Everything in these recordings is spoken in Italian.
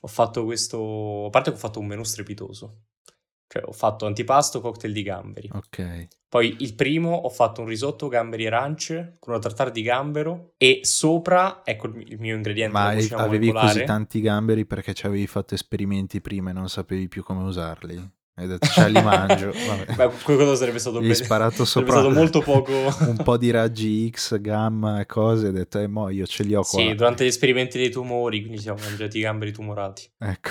ho fatto questo... A parte che ho fatto un menù strepitoso. Cioè, ho fatto antipasto, cocktail di gamberi. Ok. Poi il primo ho fatto un risotto gamberi arance con una tartare di gambero e sopra, ecco il mio ingrediente Ma avevi così tanti gamberi perché ci avevi fatto esperimenti prima e non sapevi più come usarli? Hai detto, cioè li mangio. Vabbè. Beh, quello sarebbe stato be- sparato sarebbe sopra stato molto poco... un po' di raggi X, gamma e cose, hai detto, eh mo io ce li ho qua. Sì, durante gli esperimenti dei tumori, quindi siamo mangiati i gamberi tumorati. Ecco.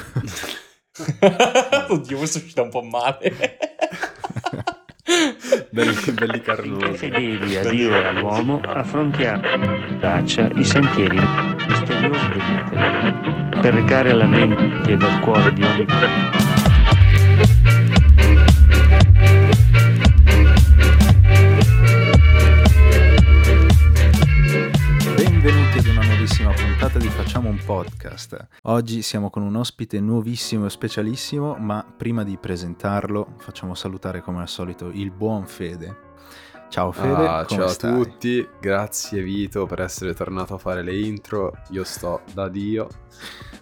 Oddio, questo è uscito un po' male. belli, belli carnosi. fedeli a Dio e all'uomo affrontiamo traccia i sentieri misteriosi dell'interno per recare alla mente ed al cuore di ogni nuovissima puntata di Facciamo un podcast. Oggi siamo con un ospite nuovissimo e specialissimo, ma prima di presentarlo facciamo salutare come al solito il buon Fede. Ciao Fede, Ah, ciao a stai? tutti, grazie Vito per essere tornato a fare le intro. Io sto da Dio.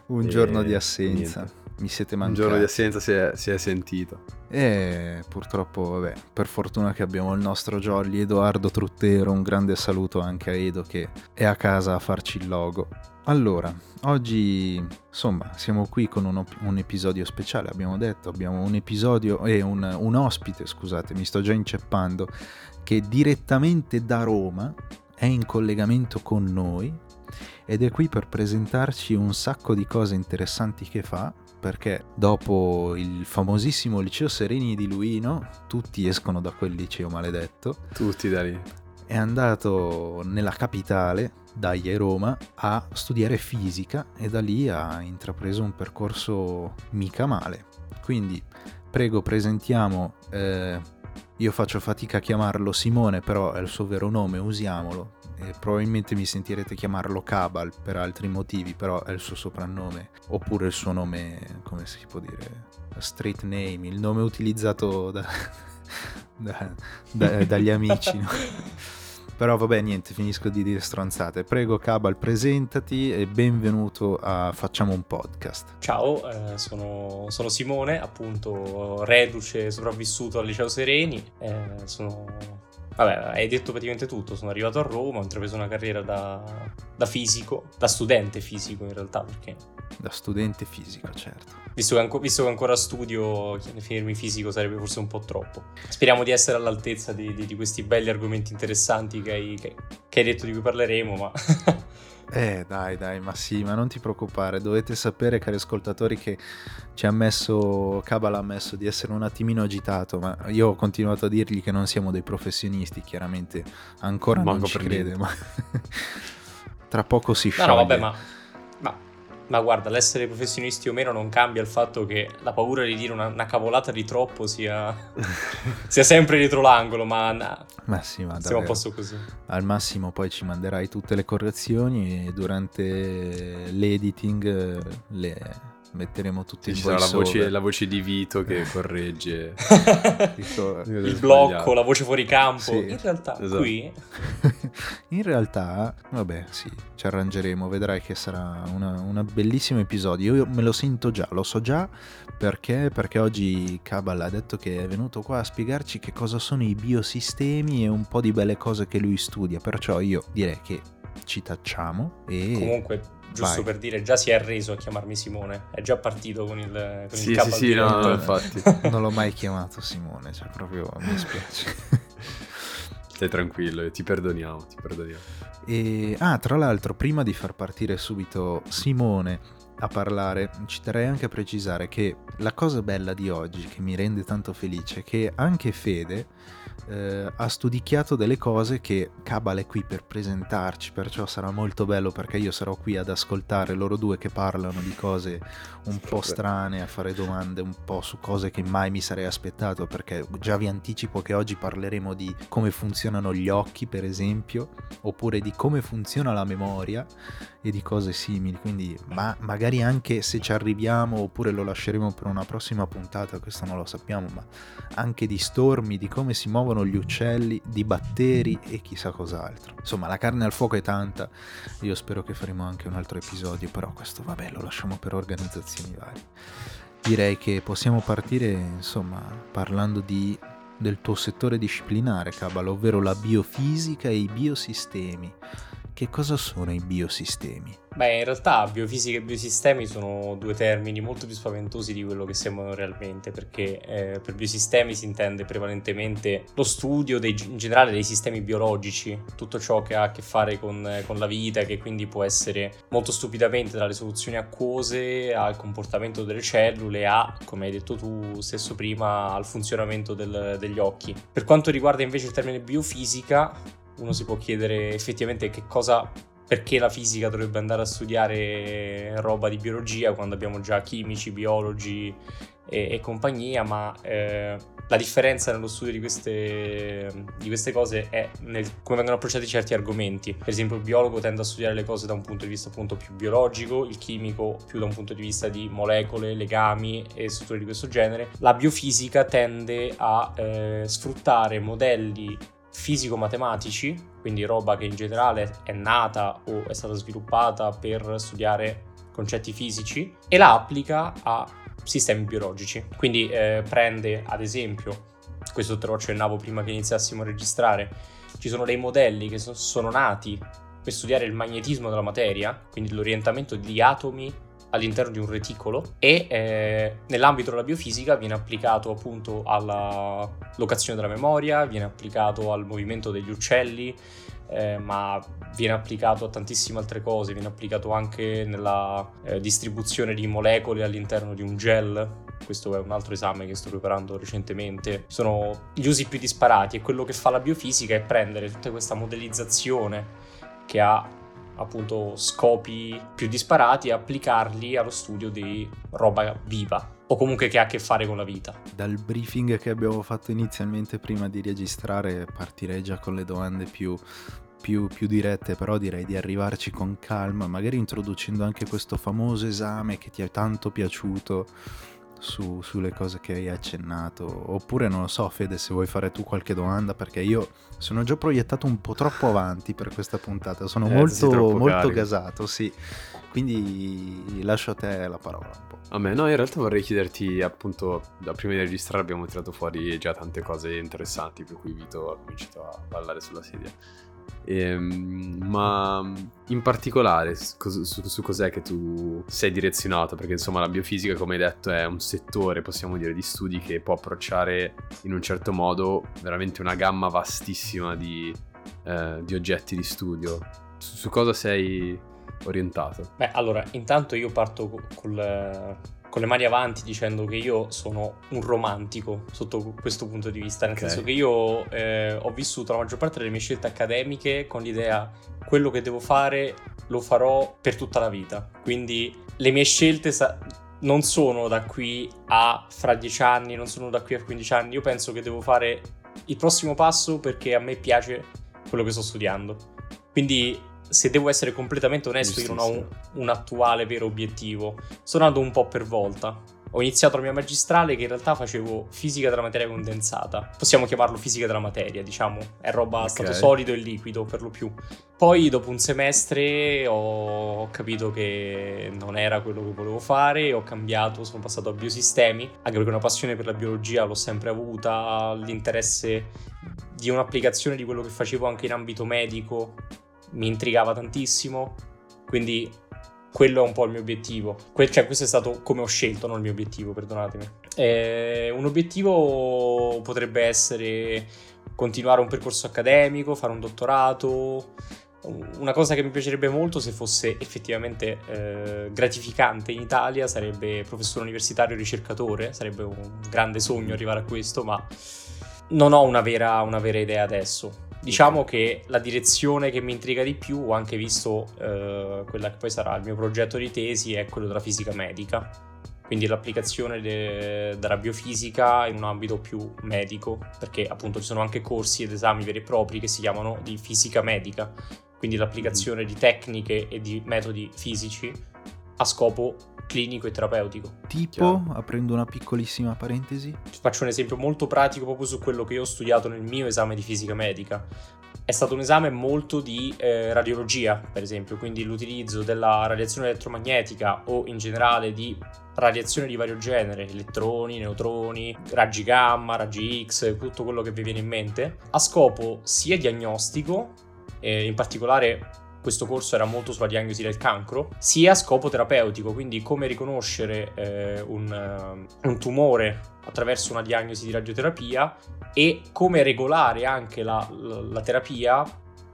Un E giorno di assenza. niente. Mi siete Un mancati. giorno di assenza si è, si è sentito. E purtroppo, vabbè, per fortuna che abbiamo il nostro jolly Edoardo Truttero, un grande saluto anche a Edo che è a casa a farci il logo. Allora, oggi insomma siamo qui con un, op- un episodio speciale, abbiamo detto, abbiamo un episodio e un, un ospite, scusate, mi sto già inceppando, che direttamente da Roma è in collegamento con noi ed è qui per presentarci un sacco di cose interessanti che fa perché dopo il famosissimo liceo Sereni di Luino, tutti escono da quel liceo maledetto, Tutti da lì. è andato nella capitale, a Roma, a studiare fisica e da lì ha intrapreso un percorso mica male. Quindi prego presentiamo, eh, io faccio fatica a chiamarlo Simone, però è il suo vero nome, usiamolo. E probabilmente mi sentirete chiamarlo Cabal per altri motivi, però è il suo soprannome, oppure il suo nome, come si può dire, street name, il nome utilizzato da- da- da- dagli amici. no? Però vabbè, niente, finisco di dire stronzate. Prego Cabal, presentati e benvenuto a Facciamo un podcast. Ciao, eh, sono, sono Simone, appunto reduce sopravvissuto al liceo Sereni. eh, sono... Vabbè, hai detto praticamente tutto. Sono arrivato a Roma, ho intrapreso una carriera da, da fisico, da studente fisico in realtà, perché Da studente fisico, certo. visto che, anco- visto che ancora studio, finirmi fisico sarebbe forse un po' troppo. Speriamo di essere all'altezza di, di- di questi belli argomenti interessanti che hai, che- che hai detto di cui parleremo, ma... Eh, dai, dai, ma sì, ma non ti preoccupare. Dovete sapere, cari ascoltatori, che ci ha messo, Cabal ha ammesso di essere un attimino agitato, ma io ho continuato a dirgli che non siamo dei professionisti, chiaramente ancora non Manco ci per crede, niente. ma tra poco si No, scioglie. no, vabbè, ma, ma, guarda, l'essere professionisti o meno non cambia il fatto che la paura di dire una, una cavolata di troppo sia, sia sempre dietro l'angolo, ma na- Ma sì, ma siamo a posto così. Al massimo poi ci manderai tutte le correzioni e durante l'editing eh, le metteremo tutte Ci in sarà la voce, la voce di Vito che corregge. Il blocco, la voce fuori campo. Sì. In realtà, Esatto. qui In realtà, vabbè, sì, ci arrangeremo, vedrai che sarà una- un bellissimo episodio. Io me lo sento già, lo so già perché, perché oggi Cabal ha detto che è venuto qua a spiegarci che cosa sono i biosistemi e un po' di belle cose che lui studia. Perciò io direi che ci tacciamo e comunque, giusto vai. per dire, già si è arreso a chiamarmi Simone. È già partito con il, con il Sì, capo sì, sì, no, no, infatti. non l'ho mai chiamato Simone, cioè proprio mi spiace. Stai tranquillo, ti perdoniamo, ti perdoniamo. E, ah, tra l'altro, prima di far partire subito Simone a parlare, ci terrei anche a precisare che la cosa bella di oggi, che mi rende tanto felice, è che anche Fede eh, ha studicchiato delle cose che Cabal è qui per presentarci, perciò sarà molto bello perché io sarò qui ad ascoltare loro due che parlano di cose un po' strane, a fare domande un po' su cose che mai mi sarei aspettato, perché già vi anticipo che oggi parleremo di come funzionano gli occhi, per esempio, oppure di come funziona la memoria e di cose simili, quindi ma magari anche se ci arriviamo oppure lo lasceremo per una prossima puntata, questo non lo sappiamo, ma anche di stormi, di come si muovono gli uccelli, di batteri e chissà cos'altro. Insomma, la carne al fuoco è tanta, io spero che faremo anche un altro episodio, però questo vabbè lo lasciamo per organizzazioni varie. Direi che possiamo partire, insomma, parlando di del tuo settore disciplinare, Cabal, ovvero la biofisica e i biosistemi. Che cosa sono i biosistemi? Beh, in realtà biofisica e biosistemi sono due termini molto più spaventosi di quello che sembrano realmente, perché eh, per biosistemi si intende prevalentemente lo studio dei, in generale dei sistemi biologici, tutto ciò che ha a che fare con, con, la vita, che quindi può essere molto stupidamente dalle soluzioni acquose al comportamento delle cellule a, come hai detto tu stesso prima, al funzionamento del, degli occhi. Per quanto riguarda invece il termine biofisica, uno si può chiedere effettivamente che cosa perché la fisica dovrebbe andare a studiare roba di biologia quando abbiamo già chimici, biologi e, e compagnia, ma eh, la differenza nello studio di queste, di queste cose è nel come vengono approcciati certi argomenti. Per esempio, il biologo tende a studiare le cose da un punto di vista appunto più biologico, il chimico più da un punto di vista di molecole, legami e strutture di questo genere. La biofisica tende a eh, sfruttare modelli fisico-matematici, quindi roba che in generale è nata o è stata sviluppata per studiare concetti fisici, e la applica a sistemi biologici. Quindi eh, prende ad esempio, questo te lo accennavo prima che iniziassimo a registrare, ci sono dei modelli che so- sono nati per studiare il magnetismo della materia, quindi l'orientamento di atomi all'interno di un reticolo e eh, nell'ambito della biofisica viene applicato appunto alla locazione della memoria, viene applicato al movimento degli uccelli, eh, ma viene applicato a tantissime altre cose, viene applicato anche nella eh, distribuzione di molecole all'interno di un gel. Questo è un altro esame che sto preparando recentemente. Sono gli usi più disparati e quello che fa la biofisica è prendere tutta questa modellizzazione che ha appunto scopi più disparati e applicarli allo studio di roba viva o comunque che ha a che fare con la vita. Dal briefing che abbiamo fatto inizialmente prima di registrare partirei già con le domande più, più, più dirette, però direi di arrivarci con calma, magari introducendo anche questo famoso esame che ti è tanto piaciuto su, sulle cose che hai accennato. Oppure non lo so, Fede, se vuoi fare tu qualche domanda, perché io sono già proiettato un po' troppo avanti per questa puntata. Sono eh, molto, molto gasato, sì. Quindi lascio a te la parola un po'. A me, no, in realtà vorrei chiederti, appunto, da prima di registrare abbiamo tirato fuori già tante cose interessanti, per cui Vito ha cominciato a ballare sulla sedia. Ehm, ma in particolare su, su, cos'è che tu sei direzionato? Perché insomma la biofisica, come hai detto, è un settore, possiamo dire, di studi che può approcciare in un certo modo veramente una gamma vastissima di, eh, di oggetti di studio. Su, su, cosa sei orientato? Beh, allora, intanto io parto col, con le mani avanti dicendo che io sono un romantico sotto questo punto di vista, nel okay. senso che io eh, ho vissuto la maggior parte delle mie scelte accademiche con l'idea quello che devo fare lo farò per tutta la vita. Quindi le mie scelte sa- non sono da qui a fra dieci anni, non sono da qui a 15 anni, io penso che devo fare il prossimo passo perché a me piace quello che sto studiando. Quindi se devo essere completamente onesto, io non ho un, un, attuale vero obiettivo. Sto andando un po' per volta. Ho iniziato la mia magistrale che in realtà facevo fisica della materia condensata. Possiamo chiamarlo fisica della materia, diciamo. È roba okay. stato solido e liquido per lo più. Poi dopo un semestre ho capito che non era quello che volevo fare, ho cambiato, sono passato a biosistemi, anche perché una passione per la biologia l'ho sempre avuta, l'interesse di un'applicazione di quello che facevo anche in ambito medico mi intrigava tantissimo, quindi quello è un po' il mio obiettivo. Que- cioè, questo è stato come ho scelto, non il mio obiettivo, perdonatemi. Eh, un obiettivo potrebbe essere continuare un percorso accademico, fare un dottorato. Una cosa che mi piacerebbe molto se fosse effettivamente eh, gratificante in Italia sarebbe professore universitario ricercatore, sarebbe un grande sogno arrivare a questo, ma non ho una vera, una vera idea adesso. Diciamo che la direzione che mi intriga di più, ho anche visto eh, quella che poi sarà il mio progetto di tesi, è quello della fisica medica. Quindi l'applicazione de- della biofisica in un ambito più medico, perché appunto ci sono anche corsi ed esami veri e propri che si chiamano di fisica medica. quindi l'applicazione di tecniche e di metodi fisici a scopo clinico e terapeutico. Tipo, Chiaro. aprendo una piccolissima parentesi, Faccio un esempio molto pratico proprio su quello che io ho studiato nel mio esame di fisica medica. È stato un esame molto di eh, radiologia, per esempio, quindi l'utilizzo della radiazione elettromagnetica o in generale di radiazione di vario genere, elettroni, neutroni, raggi gamma, raggi X, tutto quello che vi viene in mente, a scopo sia diagnostico, eh, in particolare questo corso era molto sulla diagnosi del cancro, sia a scopo terapeutico, quindi come riconoscere eh, un, eh, un tumore attraverso una diagnosi di radioterapia e come regolare anche la, la- la terapia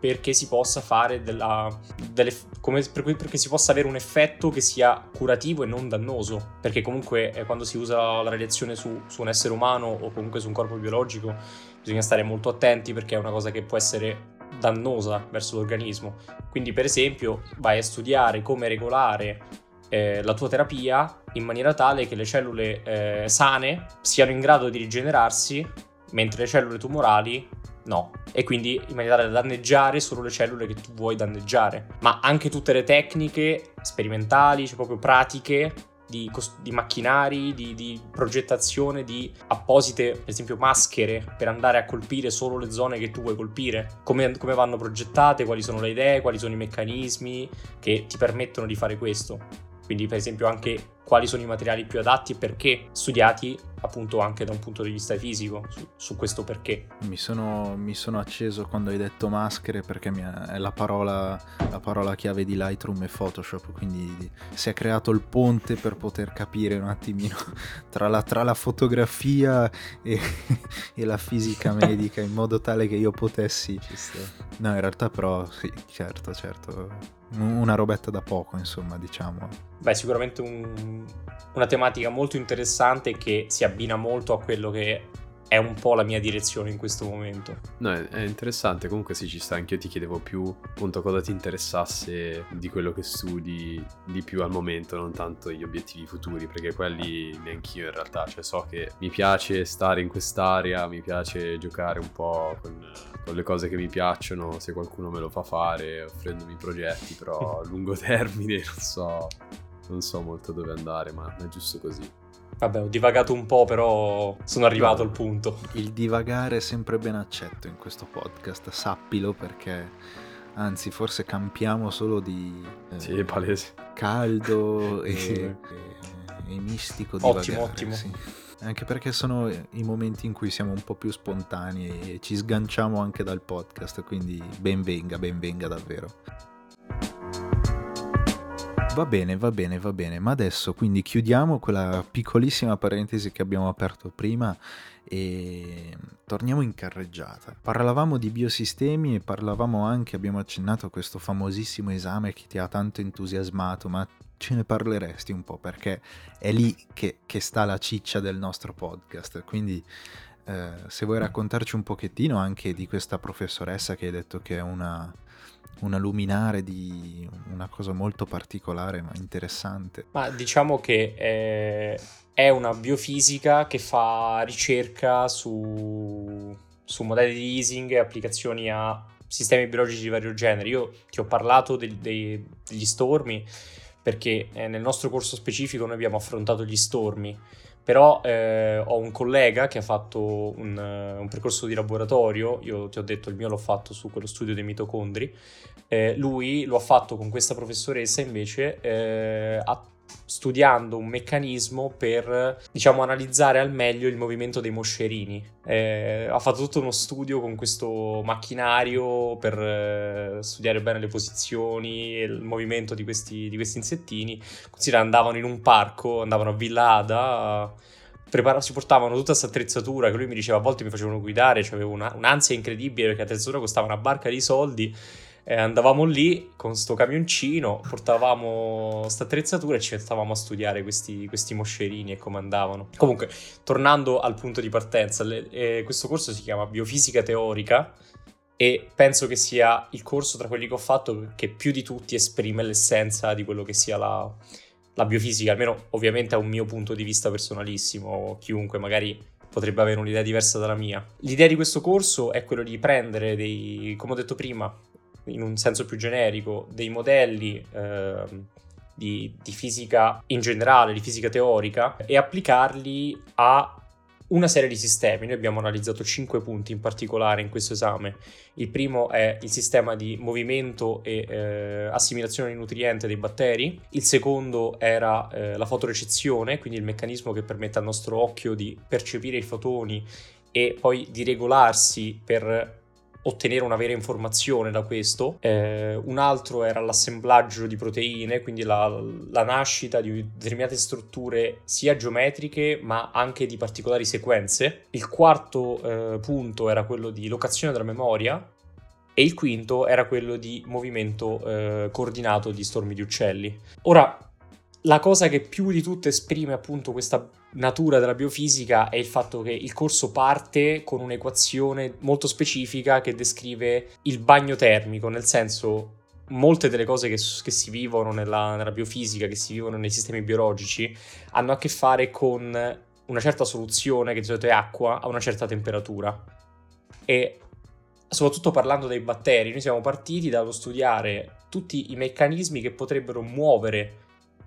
perché si possa fare della, delle, come, perché si possa avere un effetto che sia curativo e non dannoso perché comunque eh, quando si usa la radiazione su, su un essere umano o comunque su un corpo biologico bisogna stare molto attenti perché è una cosa che può essere dannosa verso l'organismo quindi per esempio vai a studiare come regolare eh, la tua terapia in maniera tale che le cellule eh, sane siano in grado di rigenerarsi mentre le cellule tumorali no. E quindi in maniera tale da danneggiare solo le cellule che tu vuoi danneggiare. Ma anche tutte le tecniche sperimentali, cioè proprio pratiche di, di macchinari, di, di progettazione di apposite, per esempio, maschere per andare a colpire solo le zone che tu vuoi colpire. Come, come vanno progettate, quali sono le idee, quali sono i meccanismi che ti permettono di fare questo. Quindi, per esempio, anche quali sono i materiali più adatti e perché, studiati appunto anche da un punto di vista fisico su, su questo perché. mi sono, mi sono acceso quando hai detto maschere perché è la parola, la parola chiave di Lightroom e Photoshop, quindi si è creato il ponte per poter capire un attimino tra la, tra la fotografia e, e la fisica medica in modo tale che io potessi... No, in realtà però sì, certo, certo. Una robetta da poco, insomma, diciamo. Beh, sicuramente un- una tematica molto interessante che si abbina molto a quello che è un po' la mia direzione in questo momento. No, è, interessante, comunque sì, ci sta, anche io ti chiedevo più appunto cosa ti interessasse di quello che studi di più al momento, non tanto gli obiettivi futuri, perché quelli neanch'io in realtà, cioè so che mi piace stare in quest'area, mi piace giocare un po' con, con le cose che mi piacciono, se qualcuno me lo fa fare, offrendomi progetti, però a lungo termine non so, non so molto dove andare, ma è giusto così. Vabbè, ho divagato un po', però sono arrivato No. al punto. Il divagare è sempre ben accetto in questo podcast, sappilo perché anzi forse campiamo solo di eh, Sì, palese. caldo e, Sì. e- e mistico Ottimo, divagare, ottimo. sì. Anche perché sono i momenti in cui siamo un po' più spontanei e ci sganciamo anche dal podcast, quindi ben venga, ben venga davvero. Va bene, va bene, va bene, ma adesso quindi chiudiamo quella piccolissima parentesi che abbiamo aperto prima e torniamo in carreggiata. Parlavamo di biosistemi e parlavamo anche, abbiamo accennato a questo famosissimo esame che ti ha tanto entusiasmato, ma ce ne parleresti un po' perché è lì che, che sta la ciccia del nostro podcast. Quindi eh, se vuoi raccontarci un pochettino anche di questa professoressa che hai detto che è una, una luminare di una cosa molto particolare ma interessante. Ma diciamo che eh, è una biofisica che fa ricerca su, su modelli di easing e applicazioni a sistemi biologici di vario genere. Io ti ho parlato del- dei- degli stormi perché eh, nel nostro corso specifico noi abbiamo affrontato gli stormi. Però eh, ho un collega che ha fatto un, eh, un percorso di laboratorio, io ti ho detto il mio l'ho fatto su quello studio dei mitocondri, eh, lui lo ha fatto con questa professoressa invece eh, a- studiando un meccanismo per diciamo analizzare al meglio il movimento dei moscerini Eh, ha fatto tutto uno studio con questo macchinario per eh, studiare bene le posizioni e il movimento di questi, di questi insettini considera andavano in un parco andavano a Villa Ada prepara- si portavano tutta questa attrezzatura che lui mi diceva a volte mi facevano guidare, cioè avevo una- un'ansia incredibile perché l'attrezzatura costava una barca di soldi. Eh, andavamo lì con sto camioncino, portavamo sta attrezzatura e ci mettavamo a studiare questi, questi moscerini e come andavano. Comunque, tornando al punto di partenza, le- eh, questo corso si chiama Biofisica Teorica e penso che sia il corso tra quelli che ho fatto che più di tutti esprime l'essenza di quello che sia la, la biofisica, almeno ovviamente a un mio punto di vista personalissimo, chiunque magari potrebbe avere un'idea diversa dalla mia. L'idea di questo corso è quello di prendere dei, come ho detto prima, in un senso più generico, dei modelli eh, di, di fisica in generale, di fisica teorica, e applicarli a una serie di sistemi. Noi abbiamo analizzato cinque punti in particolare in questo esame. Il primo è il sistema di movimento e eh, assimilazione di nutriente dei batteri. Il secondo era eh, la fotorecezione, quindi il meccanismo che permette al nostro occhio di percepire i fotoni e poi di regolarsi per ottenere una vera informazione da questo. Eh, un altro era l'assemblaggio di proteine, quindi la, la, nascita di determinate strutture sia geometriche ma anche di particolari sequenze. Il quarto eh, punto era quello di locazione della memoria. E il quinto era quello di movimento eh, coordinato di stormi di uccelli. Ora, la cosa che più di tutto esprime appunto questa natura della biofisica è il fatto che il corso parte con un'equazione molto specifica che descrive il bagno termico, nel senso molte delle cose che, che si vivono nella, nella, biofisica, che si vivono nei sistemi biologici, hanno a che fare con una certa soluzione, che di solito è acqua, a una certa temperatura. E soprattutto parlando dei batteri, noi siamo partiti dallo studiare tutti i meccanismi che potrebbero muovere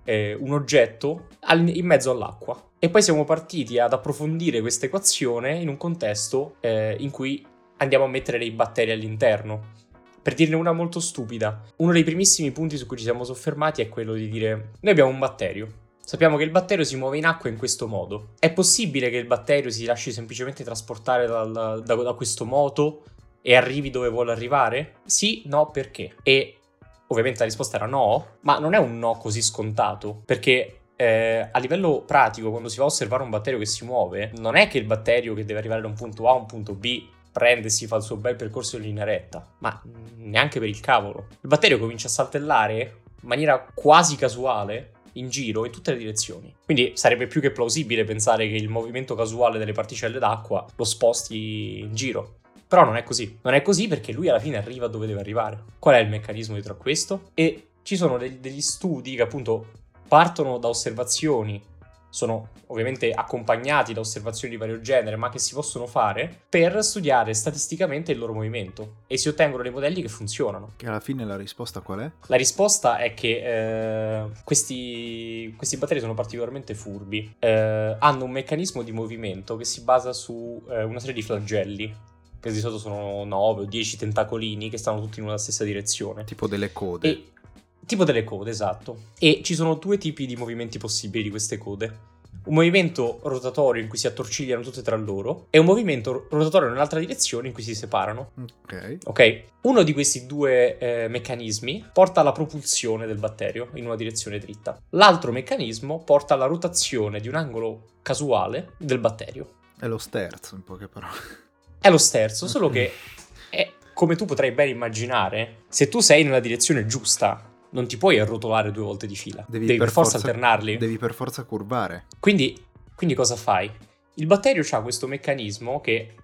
eh, un oggetto in mezzo all'acqua. E poi siamo partiti ad approfondire questa equazione in un contesto eh, in cui andiamo a mettere dei batteri all'interno. Per dirne una molto stupida, uno dei primissimi punti su cui ci siamo soffermati è quello di dire: Noi abbiamo un batterio. Sappiamo che il batterio si muove in acqua in questo modo. È possibile che il batterio si lasci semplicemente trasportare dal, da, da questo moto e arrivi dove vuole arrivare? Sì, no, perché? E ovviamente la risposta era no, ma non è un no così scontato, perché eh, a livello pratico, quando si va a osservare un batterio che si muove, non è che il batterio che deve arrivare da un punto A a un punto B prende e si fa il suo bel percorso in linea retta, ma neanche per il cavolo. Il batterio comincia a saltellare in maniera quasi casuale in giro in tutte le direzioni. Quindi sarebbe più che plausibile pensare che il movimento casuale delle particelle d'acqua lo sposti in giro. Però non è così. Non è così perché lui alla fine arriva dove deve arrivare. Qual è il meccanismo dietro a questo? E ci sono degli, degli studi che appunto partono da osservazioni, sono ovviamente accompagnati da osservazioni di vario genere, ma che si possono fare per studiare statisticamente il loro movimento e si ottengono dei modelli che funzionano. Che alla fine la risposta qual è? La risposta è che eh, questi, questi, batteri sono particolarmente furbi, eh, hanno un meccanismo di movimento che si basa su eh, una serie di flagelli che di solito sono 9 o 10 tentacolini che stanno tutti in una stessa direzione. Tipo delle code. E Tipo delle code, esatto. E ci sono due tipi di movimenti possibili di queste code. Un movimento rotatorio in cui si attorcigliano tutte tra loro e un movimento rotatorio nell'altra direzione in cui si separano. Ok. Ok. Uno di questi due eh, meccanismi porta alla propulsione del batterio in una direzione dritta. L'altro meccanismo porta alla rotazione di un angolo casuale del batterio. È lo sterzo, in poche parole. È lo sterzo, solo che è, come tu potrai ben immaginare, se tu sei nella direzione giusta non ti puoi arrotolare due volte di fila. Devi, devi per, forza, forza alternarli. Devi per forza curvare. Quindi, quindi cosa fai? Il batterio ha questo meccanismo che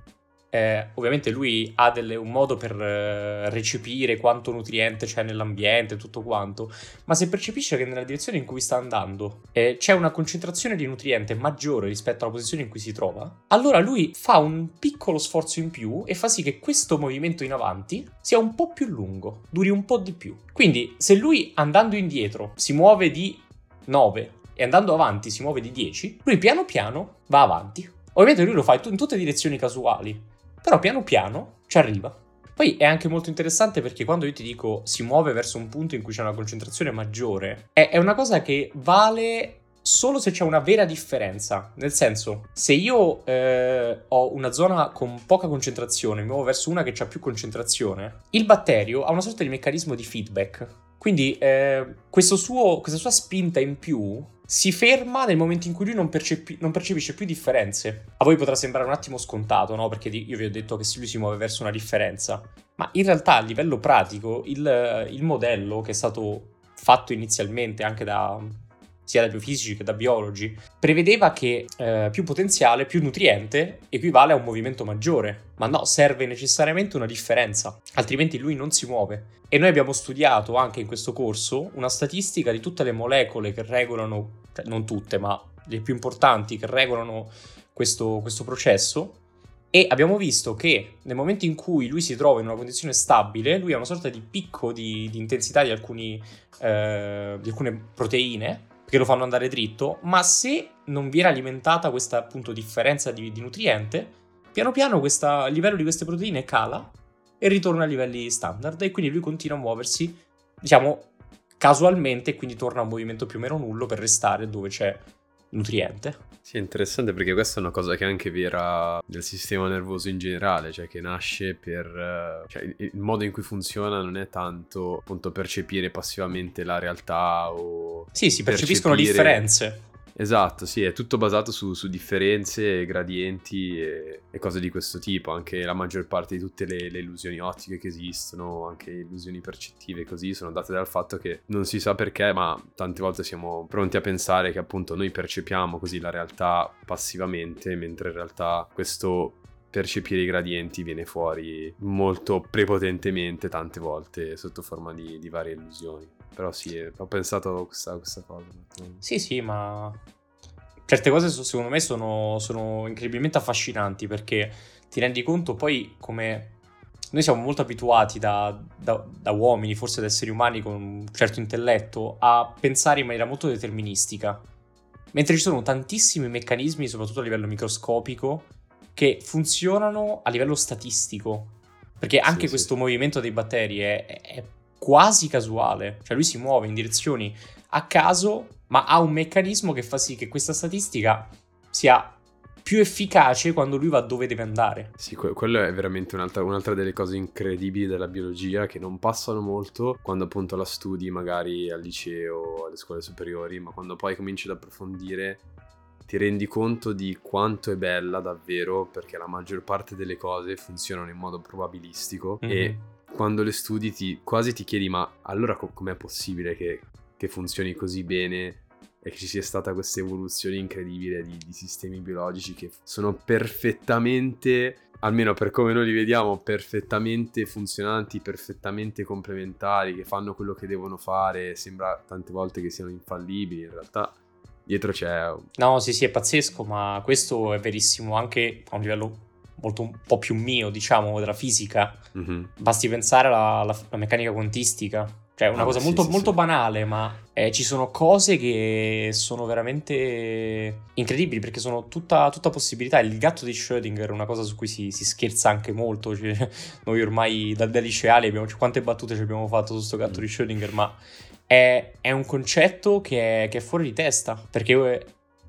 eh, ovviamente lui ha delle, un modo per eh, recepire quanto nutriente c'è nell'ambiente, tutto quanto, ma se percepisce che nella direzione in cui sta andando eh, c'è una concentrazione di nutriente maggiore rispetto alla posizione in cui si trova, allora lui fa un piccolo sforzo in più e fa sì che questo movimento in avanti sia un po' più lungo, duri un po' di più. Quindi se lui andando indietro si muove di 9 e andando avanti si muove di 10, lui piano piano va avanti. Ovviamente lui lo fa in tutte direzioni casuali, però piano piano ci arriva. Poi è anche molto interessante perché quando io ti dico si muove verso un punto in cui c'è una concentrazione maggiore, è, una cosa che vale solo se c'è una vera differenza. Nel senso, se io eh, ho una zona con poca concentrazione, mi muovo verso una che ha più concentrazione, il batterio ha una sorta di meccanismo di feedback. Quindi eh, suo, questa sua spinta in più si ferma nel momento in cui lui non, percepi- non, percepisce più differenze. A voi potrà sembrare un attimo scontato, no? Perché io vi ho detto che lui si muove verso una differenza. Ma in realtà a livello pratico il, il modello che è stato fatto inizialmente anche da sia da biofisici che da biologi, prevedeva che eh, più potenziale, più nutriente equivale a un movimento maggiore. Ma no, serve necessariamente una differenza, altrimenti lui non si muove. E noi abbiamo studiato anche in questo corso una statistica di tutte le molecole che regolano, cioè non tutte, ma le più importanti che regolano questo, questo processo. E abbiamo visto che nel momento in cui lui si trova in una condizione stabile, lui ha una sorta di picco di, di intensità di, alcuni, eh, di alcune proteine che lo fanno andare dritto, ma se non viene alimentata questa appunto differenza di, di nutriente, piano piano questa, il livello di queste proteine cala e ritorna a livelli standard e quindi lui continua a muoversi, diciamo, casualmente e quindi torna a un movimento più o meno nullo per restare dove c'è nutriente. Sì, è interessante perché questa è una cosa che è anche vera del sistema nervoso in generale, cioè che nasce per... eh, cioè il modo in cui funziona non è tanto appunto percepire passivamente la realtà o... Sì, si percepiscono percepire- differenze. Esatto, sì, è tutto basato su, su differenze, gradienti e, e cose di questo tipo. Anche la maggior parte di tutte le, le illusioni ottiche che esistono, anche illusioni percettive così, sono date dal fatto che non si sa perché, ma tante volte siamo pronti a pensare che appunto noi percepiamo così la realtà passivamente, mentre in realtà questo percepire i gradienti viene fuori molto prepotentemente tante volte sotto forma di, di varie illusioni. Però sì, eh, ho pensato a questa, questa cosa. Sì, sì, ma certe cose secondo me sono, sono incredibilmente affascinanti perché ti rendi conto poi come noi siamo molto abituati da, da- da uomini, forse da esseri umani con un certo intelletto, a pensare in maniera molto deterministica. Mentre ci sono tantissimi meccanismi, soprattutto a livello microscopico, che funzionano a livello statistico. Perché anche Sì, sì. questo movimento dei batteri è, è quasi casuale. Cioè lui si muove in direzioni a caso, ma ha un meccanismo che fa sì che questa statistica sia più efficace quando lui va dove deve andare. Sì, que- quello è veramente un'altra, un'altra delle cose incredibili della biologia che non passano molto quando appunto la studi magari al liceo, alle scuole superiori, ma quando poi cominci ad approfondire ti rendi conto di quanto è bella davvero perché la maggior parte delle cose funzionano in modo probabilistico e Mhm. Quando le studi ti, quasi ti chiedi ma allora co- com'è possibile che, che funzioni così bene e che ci sia stata questa evoluzione incredibile di, di sistemi biologici che sono perfettamente, almeno per come noi li vediamo, perfettamente funzionanti, perfettamente complementari, che fanno quello che devono fare, sembra tante volte che siano infallibili, in realtà dietro c'è... No, sì, sì, è pazzesco, ma questo è verissimo anche a un livello molto un po' più mio, diciamo, della fisica. Mhm. Basti pensare alla, alla- meccanica quantistica. Cioè, è una Ah, cosa sì, molto, sì, molto sì. banale, ma eh, ci sono cose che sono veramente incredibili perché sono tutta, tutta possibilità. Il gatto di Schrödinger è una cosa su cui si, si scherza anche molto. Cioè, noi ormai da, da liceali abbiamo quante battute ci abbiamo fatto su questo gatto di Schrödinger, ma è, è un concetto che è, che è fuori di testa perché eh,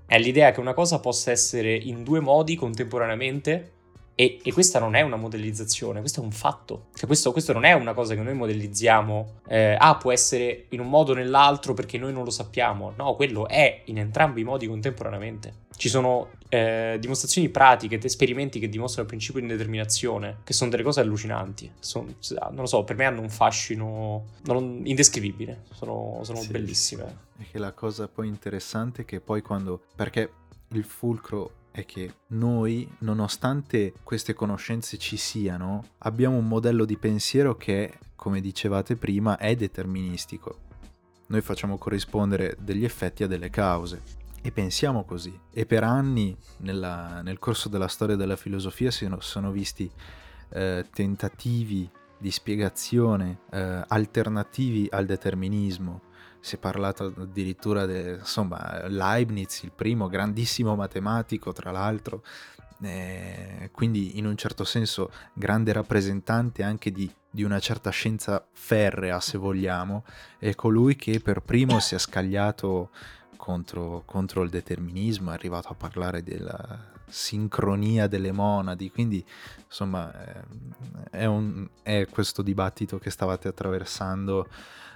è l'idea che una cosa possa essere in due modi contemporaneamente e, e questa non è una modellizzazione, questo è un fatto. Cioè, questo, questo non è una cosa che noi modellizziamo. eh, ah, può essere in un modo o nell'altro perché noi non lo sappiamo. No, quello è in entrambi i modi contemporaneamente. Ci sono eh, dimostrazioni pratiche, esperimenti che dimostrano il principio di indeterminazione, che sono delle cose allucinanti. Sono- non lo so, per me hanno un fascino non- indescrivibile. Sono, sono Sì. bellissime. E che la cosa poi interessante è che poi quando... perché il fulcro è che noi, nonostante queste conoscenze ci siano, abbiamo un modello di pensiero che, come dicevate prima, è deterministico. Noi facciamo corrispondere degli effetti a delle cause e pensiamo così. E per anni nella- nel corso della storia della filosofia si sono, visti eh, tentativi di spiegazione eh, alternativi al determinismo. Si è parlato addirittura di Leibniz, il primo grandissimo matematico, tra l'altro, eh, quindi in un certo senso grande rappresentante anche di, di una certa scienza ferrea, se vogliamo, è colui che per primo si è scagliato contro, contro il determinismo, è arrivato a parlare della sincronia delle monadi, quindi insomma eh, è, un- è questo dibattito che stavate attraversando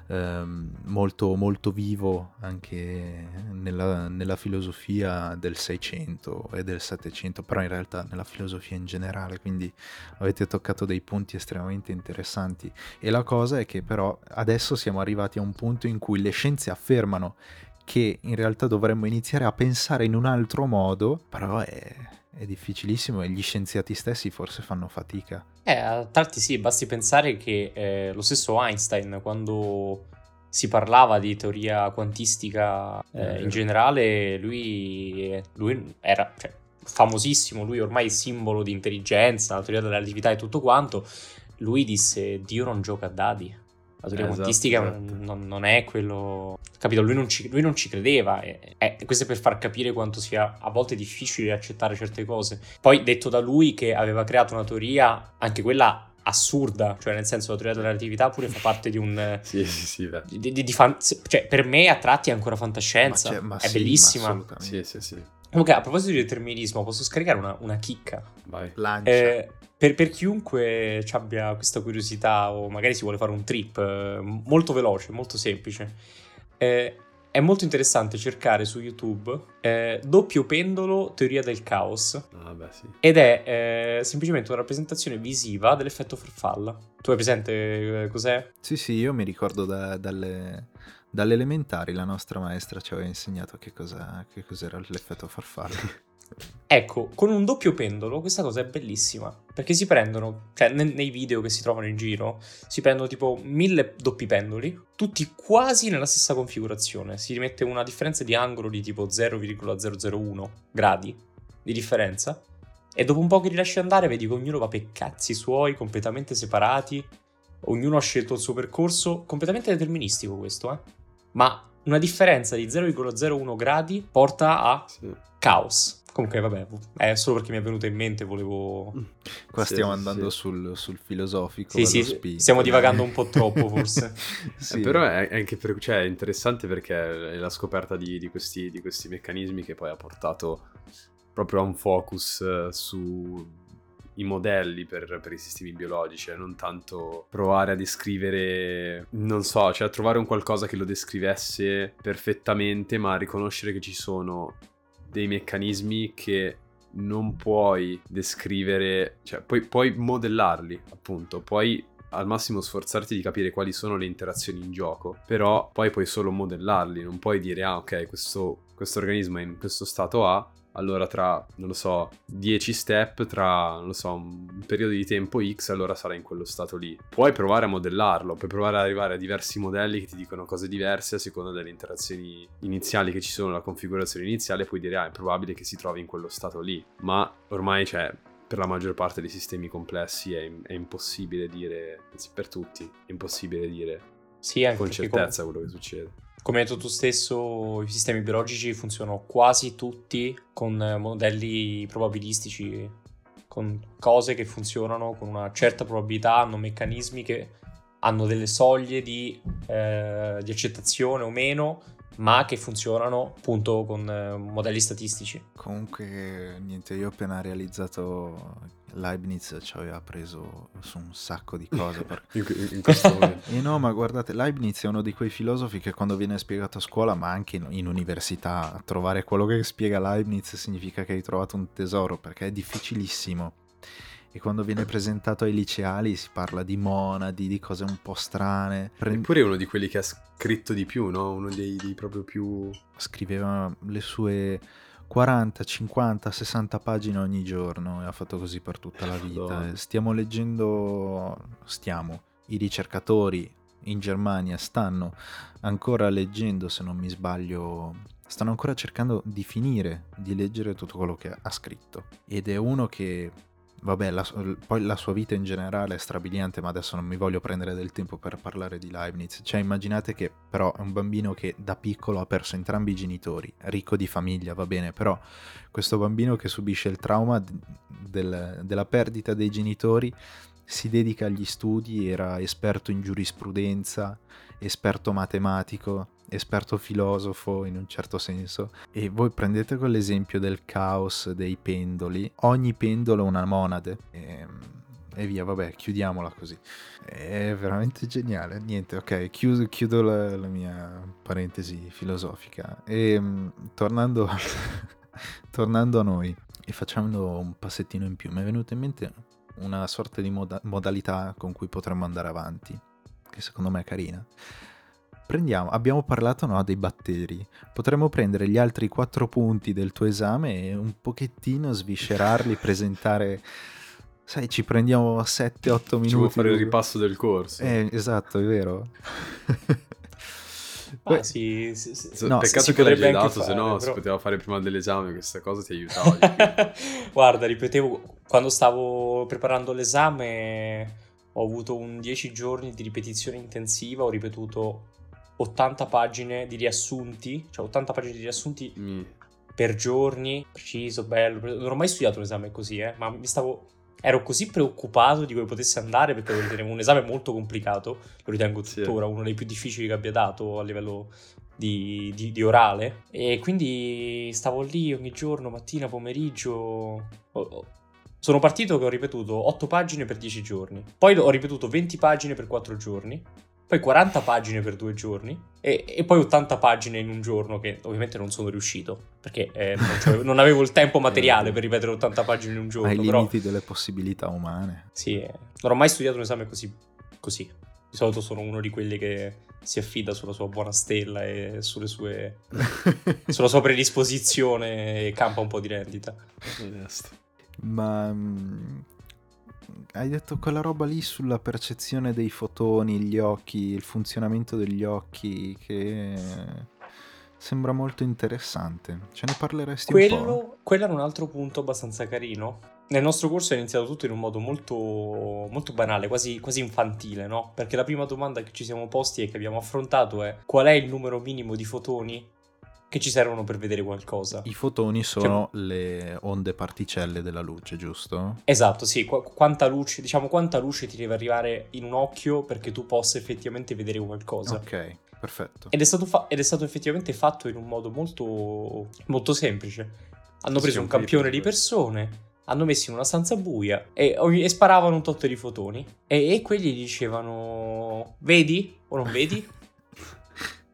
ehm, molto, molto vivo anche nella, nella filosofia del 600 e del 700, però in realtà nella filosofia in generale, quindi avete toccato dei punti estremamente interessanti. E la cosa è che però adesso siamo arrivati a un punto in cui le scienze affermano che in realtà dovremmo iniziare a pensare in un altro modo, però è, è difficilissimo e gli scienziati stessi forse fanno fatica. Eh, a tratti sì, basti pensare che eh, lo stesso Einstein, quando si parlava di teoria quantistica eh, vero. in generale, lui, lui era, cioè, famosissimo, lui ormai è simbolo di intelligenza, la teoria della relatività e tutto quanto, lui disse Dio non gioca a dadi. La teoria Esatto, quantistica esatto. non, non è quello... Capito? Lui non ci, lui non ci credeva. E, e questo è per far capire quanto sia a volte difficile accettare certe cose. Poi detto da lui che aveva creato una teoria, anche quella assurda, cioè nel senso la teoria della relatività pure fa parte di un... Sì, sì, sì, beh. di- di- di fan- cioè, per me a tratti è ancora Ma fantascienza. c'è- ma è sì, bellissima. ma. Sì, sì, sì. Comunque, a proposito di determinismo, posso scaricare una, una chicca. Vai. Lancia. Eh, per, per chiunque ci abbia questa curiosità o magari si vuole fare un trip eh, molto veloce, molto semplice, eh, è molto interessante cercare su YouTube eh, doppio pendolo teoria del caos Ah, beh, sì. ed è eh, semplicemente una rappresentazione visiva dell'effetto farfalla. Tu hai presente eh, cos'è? Sì, sì, io mi ricordo da- dalle, dalle elementari la nostra maestra ci aveva insegnato che, cosa, che cos'era l'effetto farfalla. Ecco, con un doppio pendolo questa cosa è bellissima, perché si prendono, cioè ne- nei video che si trovano in giro, si prendono tipo mille doppi pendoli, tutti quasi nella stessa configurazione, si rimette una differenza di angolo di tipo 0,001 gradi di differenza, e dopo un po' che li lasci andare vedi che ognuno va per cazzi suoi, completamente separati, ognuno ha scelto il suo percorso, completamente deterministico questo, eh? Ma una differenza di 0,01 gradi porta a Sì. caos. Comunque, vabbè, è solo perché mi è venuto in mente, volevo... Qua Sì, stiamo andando sì. sul, sul filosofico. Sì, sì, spinto, stiamo divagando un po' troppo, forse. Sì. Eh, però è anche per- cioè, è interessante perché è la scoperta di, di questi, di questi meccanismi che poi ha portato proprio a un focus eh, su i modelli per, per i sistemi biologici e non tanto provare a descrivere, non so, cioè a trovare un qualcosa che lo descrivesse perfettamente, ma a riconoscere che ci sono dei meccanismi che non puoi descrivere, cioè puoi, puoi modellarli, appunto, puoi al massimo sforzarti di capire quali sono le interazioni in gioco, però poi puoi solo modellarli, non puoi dire ah ok, questo, questo organismo è in questo stato A, allora tra, non lo so, 10 step, tra, non lo so, un periodo di tempo X, allora sarà in quello stato lì. Puoi provare a modellarlo, puoi provare ad arrivare a diversi modelli che ti dicono cose diverse a seconda delle interazioni iniziali che ci sono, la configurazione iniziale, puoi dire ah è probabile che si trovi in quello stato lì, ma ormai c'è per la maggior parte dei sistemi complessi è, è impossibile dire, anzi per tutti, è impossibile dire Sì, anche con perché come, certezza quello che succede. Come hai detto tu stesso, i sistemi biologici funzionano quasi tutti con modelli probabilistici, con cose che funzionano con una certa probabilità, hanno meccanismi che hanno delle soglie di, eh, di accettazione o meno, ma che funzionano appunto con eh, modelli statistici. Comunque, niente, io ho appena realizzato Leibniz ci aveva preso su un sacco di cose. per- In, in questo momento. E no, ma guardate, Leibniz è uno di quei filosofi che quando viene spiegato a scuola, ma anche in, in università, trovare quello che spiega Leibniz significa che hai trovato un tesoro, perché è difficilissimo. E quando viene presentato ai liceali si parla di monadi, di cose un po' strane. Eppure è uno di quelli che ha scritto di più, no? Uno dei, dei proprio più... scriveva le sue 40, 50, 60 pagine ogni giorno e ha fatto così per tutta la vita. Stiamo leggendo, stiamo, i ricercatori in Germania stanno ancora leggendo, se non mi sbaglio, stanno ancora cercando di finire di leggere tutto quello che ha scritto. Ed è uno che, vabbè, la, poi la sua vita in generale è strabiliante, ma adesso non mi voglio prendere del tempo per parlare di Leibniz. Cioè, immaginate che però è un bambino che da piccolo ha perso entrambi i genitori, ricco di famiglia, va bene, però questo bambino che subisce il trauma del- della perdita dei genitori si dedica agli studi, era esperto in giurisprudenza, esperto matematico, esperto filosofo in un certo senso. E voi prendete quell'esempio del caos dei pendoli, ogni pendolo una monade. E, e via, vabbè, chiudiamola così. È veramente geniale. Niente, ok, chiudo, chiudo la, la mia parentesi filosofica. E mm, tornando, tornando a noi e facendo un passettino in più, mi è venuta in mente una sorta di moda- modalità con cui potremmo andare avanti, che secondo me è carina. Prendiamo, abbiamo parlato no, dei batteri, potremmo prendere gli altri quattro punti del tuo esame e un pochettino sviscerarli, presentare, sai, ci prendiamo 7-8 minuti. Ci vuoi fare il ripasso del corso? Eh, esatto, è vero. Ah, Beh, sì, sì, sì. No, Peccato si che l'hai dato, se no si però- poteva fare prima dell'esame, questa cosa ti aiutava. Guarda, ripetevo, quando stavo preparando l'esame ho avuto un 10 giorni di ripetizione intensiva, ho ripetuto 80 pagine di riassunti, cioè 80 pagine di riassunti Mi- per giorni, preciso, bello. Non ho mai studiato un esame così, eh, ma mi stavo... Ero così preoccupato di come potesse andare perché lo ritenevo un esame molto complicato, lo ritengo Sì. tuttora uno dei più difficili che abbia dato a livello di, di- di orale e quindi stavo lì ogni giorno, mattina, pomeriggio. Sono partito che ho ripetuto 8 pagine per 10 giorni, poi ho ripetuto 20 pagine per 4 giorni, poi 40 pagine per 2 giorni e, e poi 80 pagine in un giorno che ovviamente non sono riuscito perché eh, non, c'avevo- non avevo il tempo materiale per ripetere 80 pagine in un giorno. ai però limiti delle possibilità umane. sì, eh, non ho mai studiato un esame così, così. Di solito sono uno di quelli che si affida sulla sua buona stella e sulle sue, sulla sua predisposizione e campa un po' di rendita. Onesto. Ma mm, hai detto quella roba lì sulla percezione dei fotoni, gli occhi, il funzionamento degli occhi, che sembra molto interessante. Ce ne parleresti un po'? Quello, quello era un altro punto abbastanza carino. Nel nostro corso è iniziato tutto in un modo molto, molto banale, quasi, quasi infantile, no? Perché la prima domanda che ci siamo posti e che abbiamo affrontato è qual è il numero minimo di fotoni che ci servono per vedere qualcosa? I fotoni sono le onde particelle della luce, giusto? Esatto, sì, qu- quanta luce, diciamo quanta luce ti deve arrivare in un occhio perché tu possa effettivamente vedere qualcosa. Ok, perfetto. Ed, è stato fa- ed è stato effettivamente fatto in un modo molto, molto semplice. Hanno Sì, preso un campione di persone, hanno messo in una stanza buia e, e sparavano un tot di fotoni. E, e quelli dicevano: Vedi o non vedi?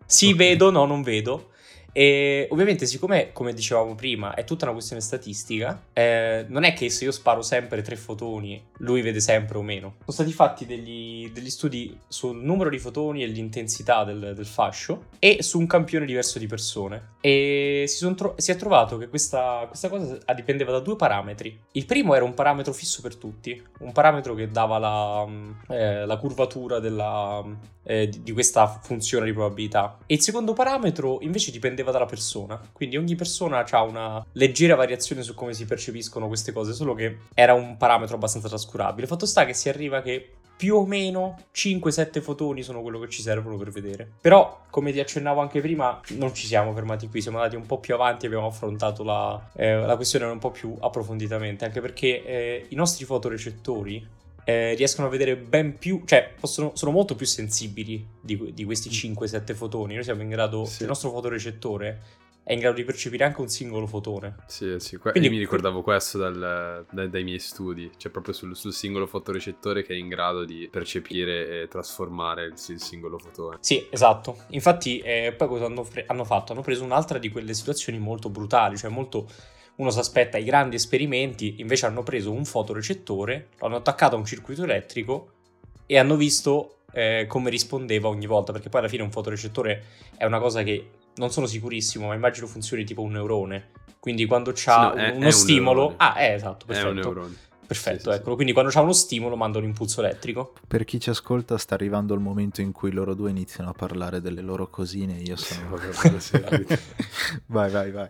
Sì, Ok. vedo, no, non vedo. E ovviamente, siccome, come dicevamo prima, è tutta una questione statistica, eh, non è che se io sparo sempre tre fotoni, lui vede sempre o meno. Sono stati fatti degli, degli studi sul numero di fotoni e l'intensità del, del fascio e su un campione diverso di persone. E si, tro- si è trovato che questa, questa cosa dipendeva da due parametri. Il primo era un parametro fisso per tutti, un parametro che dava la, eh, la curvatura della, eh, di questa funzione di probabilità. E il secondo parametro invece dipendeva dalla persona. Quindi ogni persona ha una leggera variazione su come si percepiscono queste cose, solo che era un parametro abbastanza trascurabile. Fatto sta che si arriva che più o meno 5-7 fotoni sono quello che ci servono per vedere. Però, come ti accennavo anche prima, non ci siamo fermati qui, siamo andati un po' più avanti e abbiamo affrontato la, eh, la questione un po' più approfonditamente, anche perché eh, i nostri fotorecettori eh, riescono a vedere ben più, cioè possono, sono molto più sensibili di, di questi 5-7 fotoni. Noi siamo in grado, Sì. il nostro fotorecettore è in grado di percepire anche un singolo fotone. Sì, sì, que- Quindi- io mi ricordavo questo dal- dai- dai miei studi, cioè proprio sul, sul singolo fotorecettore che è in grado di percepire e trasformare il, il singolo fotone. Sì, esatto. Infatti, eh, poi cosa hanno, fre- hanno fatto? Hanno preso un'altra di quelle situazioni molto brutali, cioè molto... Uno si aspetta i grandi esperimenti, invece hanno preso un fotorecettore, l'hanno attaccato a un circuito elettrico e hanno visto eh, come rispondeva ogni volta, perché poi alla fine un fotorecettore è una cosa che non sono sicurissimo, ma immagino funzioni tipo un neurone. Quindi quando c'ha no, è- un- è uno un stimolo... neurone. Ah, è esatto, È perfetto. un neurone. Perfetto, Sì, sì, sì. eccolo. Quindi quando c'ha uno stimolo manda un impulso elettrico. Per chi ci ascolta sta arrivando il momento in cui loro due iniziano a parlare delle loro cosine, io sono... Vai, vai, vai.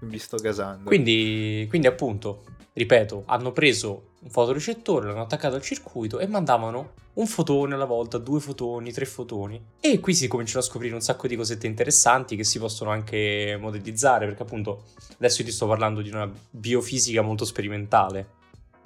Mi sto gasando. Quindi, quindi, appunto, ripeto, hanno preso un fotorecettore, l'hanno attaccato al circuito e mandavano un fotone alla volta, due fotoni, tre fotoni. E qui si cominciano a scoprire un sacco di cosette interessanti che si possono anche modellizzare, perché appunto adesso io ti sto parlando di una biofisica molto sperimentale,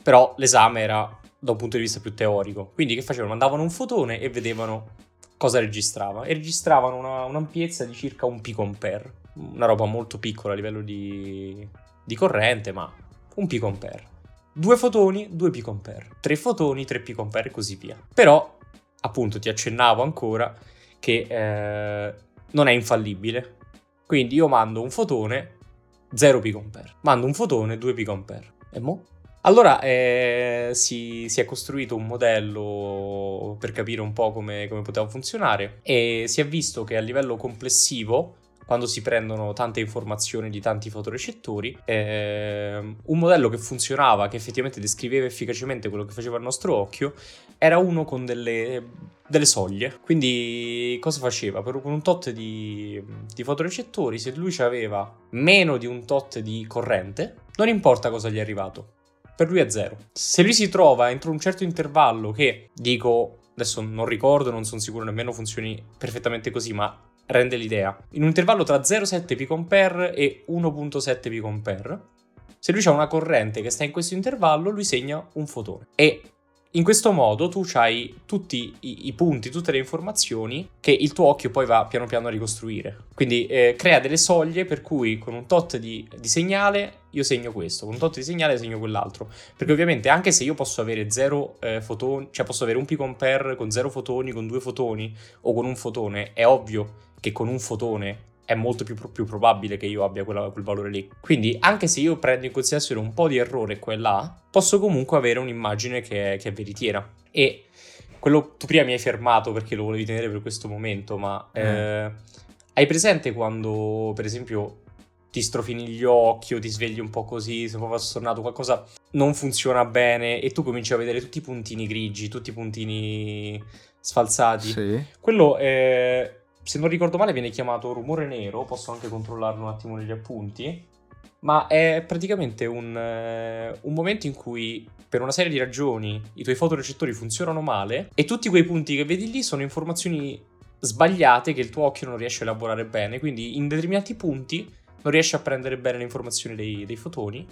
però l'esame era da un punto di vista più teorico. Quindi che facevano? Mandavano un fotone e vedevano cosa registrava. E registravano una- un'ampiezza di circa un picoampere, una roba molto piccola a livello di, di corrente, ma un picoampere. Due fotoni, due picoampere. Tre fotoni, tre picoampere e così via. Però, appunto, ti accennavo ancora che eh, non è infallibile. Quindi io mando un fotone, 0 picoampere. Mando un fotone, 2 picoampere. E mo'? Allora eh, si, si è costruito un modello per capire un po' come, come poteva funzionare e si è visto che a livello complessivo quando si prendono tante informazioni di tanti fotorecettori. Ehm, un modello che funzionava, che effettivamente descriveva efficacemente quello che faceva il nostro occhio, era uno con delle, delle soglie. Quindi cosa faceva? Per un tot di, di fotorecettori, se lui aveva meno di un tot di corrente, non importa cosa gli è arrivato. Per lui è zero. Se lui si trova entro un certo intervallo che, dico, adesso non ricordo, non sono sicuro nemmeno funzioni perfettamente così, ma rende l'idea. In un intervallo tra 0,7 picoampere e 1,7 picoampere, se lui ha una corrente che sta in questo intervallo, lui segna un fotone. E in questo modo tu hai tutti i, i, punti, tutte le informazioni che il tuo occhio poi va piano piano a ricostruire. Quindi eh, crea delle soglie per cui con un tot di, di, segnale io segno questo, con un tot di segnale segno quell'altro. Perché ovviamente anche se io posso avere zero eh, fotoni, cioè posso avere un picoampere con zero fotoni, con due fotoni o con un fotone, è ovvio che con un fotone è molto più, più probabile che io abbia quella, quel valore lì. Quindi, anche se io prendo in considerazione un po' di errore qua e là, posso comunque avere un'immagine che è, che è veritiera. E quello tu prima mi hai fermato perché lo volevi tenere per questo momento, ma mm. eh, hai presente quando, per esempio, ti strofini gli occhi o ti svegli un po' così, sei un po' assonnato, qualcosa non funziona bene e tu cominci a vedere tutti i puntini grigi, tutti i puntini sfalsati. Sì. Quello è se non ricordo male viene chiamato rumore nero, posso anche controllarlo un attimo negli appunti, ma è praticamente un, uh, un, momento in cui per una serie di ragioni i tuoi fotorecettori funzionano male e tutti quei punti che vedi lì sono informazioni sbagliate che il tuo occhio non riesce a elaborare bene, quindi in determinati punti non riesce a prendere bene le informazioni dei, dei fotoni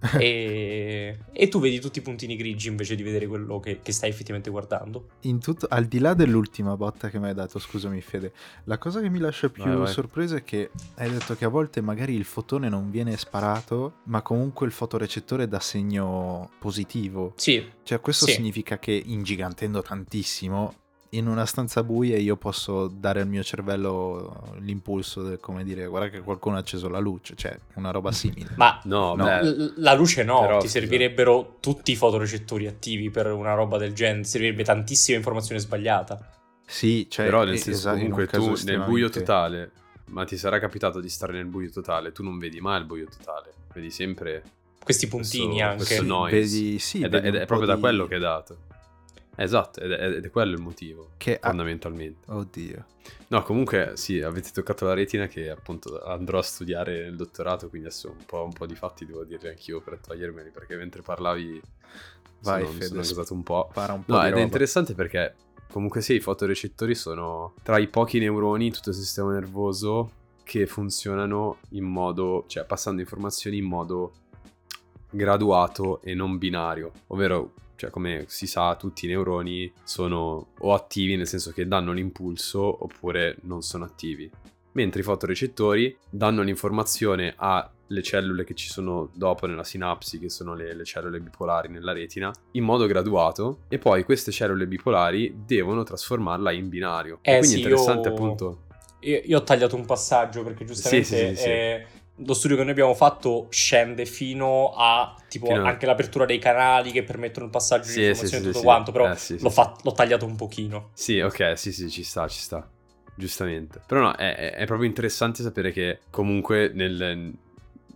e, e, tu vedi tutti i puntini grigi invece di vedere quello che, che stai effettivamente guardando. In tutto, al di là dell'ultima botta che mi hai dato, scusami Fede, la cosa che mi lascia più vai, vai. sorpresa è che hai detto che a volte magari il fotone non viene sparato, ma comunque il fotorecettore dà segno positivo. Sì. Cioè questo sì. significa che ingigantendo tantissimo in una stanza buia io posso dare al mio cervello l'impulso del come dire guarda che qualcuno ha acceso la luce, cioè una roba simile. Ma no, no. Beh, la luce no, Però, ti servirebbero tutti i fotorecettori attivi per una roba del genere, ti servirebbe tantissima informazione sbagliata. Sì, cioè, Però nel senso esatto, comunque tu nel buio totale, ma ti sarà capitato di stare nel buio totale, tu non vedi mai il buio totale, vedi sempre questi puntini questo, anche. Questo noise. Vedi, sì, ed, vedi ed è proprio di... da quello che è dato. Esatto, ed è, ed è quello il motivo, che fondamentalmente. Ha... Oddio. No, comunque sì, avete toccato la retina che appunto andrò a studiare nel dottorato, quindi adesso un po', un po di fatti devo dirli anch'io per togliermeli, perché mentre parlavi Vai, sono, Fede, sono gasato un po'. Un po no, ed roba. è interessante perché comunque sì, i fotorecettori sono tra i pochi neuroni in tutto il sistema nervoso che funzionano in modo, cioè passando informazioni in modo graduato e non binario, ovvero cioè come si sa tutti i neuroni sono o attivi nel senso che danno l'impulso oppure non sono attivi. Mentre i fotorecettori danno l'informazione alle cellule che ci sono dopo nella sinapsi, che sono le, le cellule bipolari nella retina, in modo graduato e poi queste cellule bipolari devono trasformarla in binario. Eh, quindi sì, è interessante io... appunto... Io, io, ho tagliato un passaggio perché giustamente sì, sì, sì, eh, lo studio che noi abbiamo fatto scende fino a tipo fino anche l'apertura dei canali che permettono il passaggio sì, di informazioni e tutto quanto, però eh, l'ho, fa- l'ho, tagliato un pochino. Sì, ok, sì, sì, ci sta, ci sta. Giustamente. Però no, è, è proprio interessante sapere che comunque nel,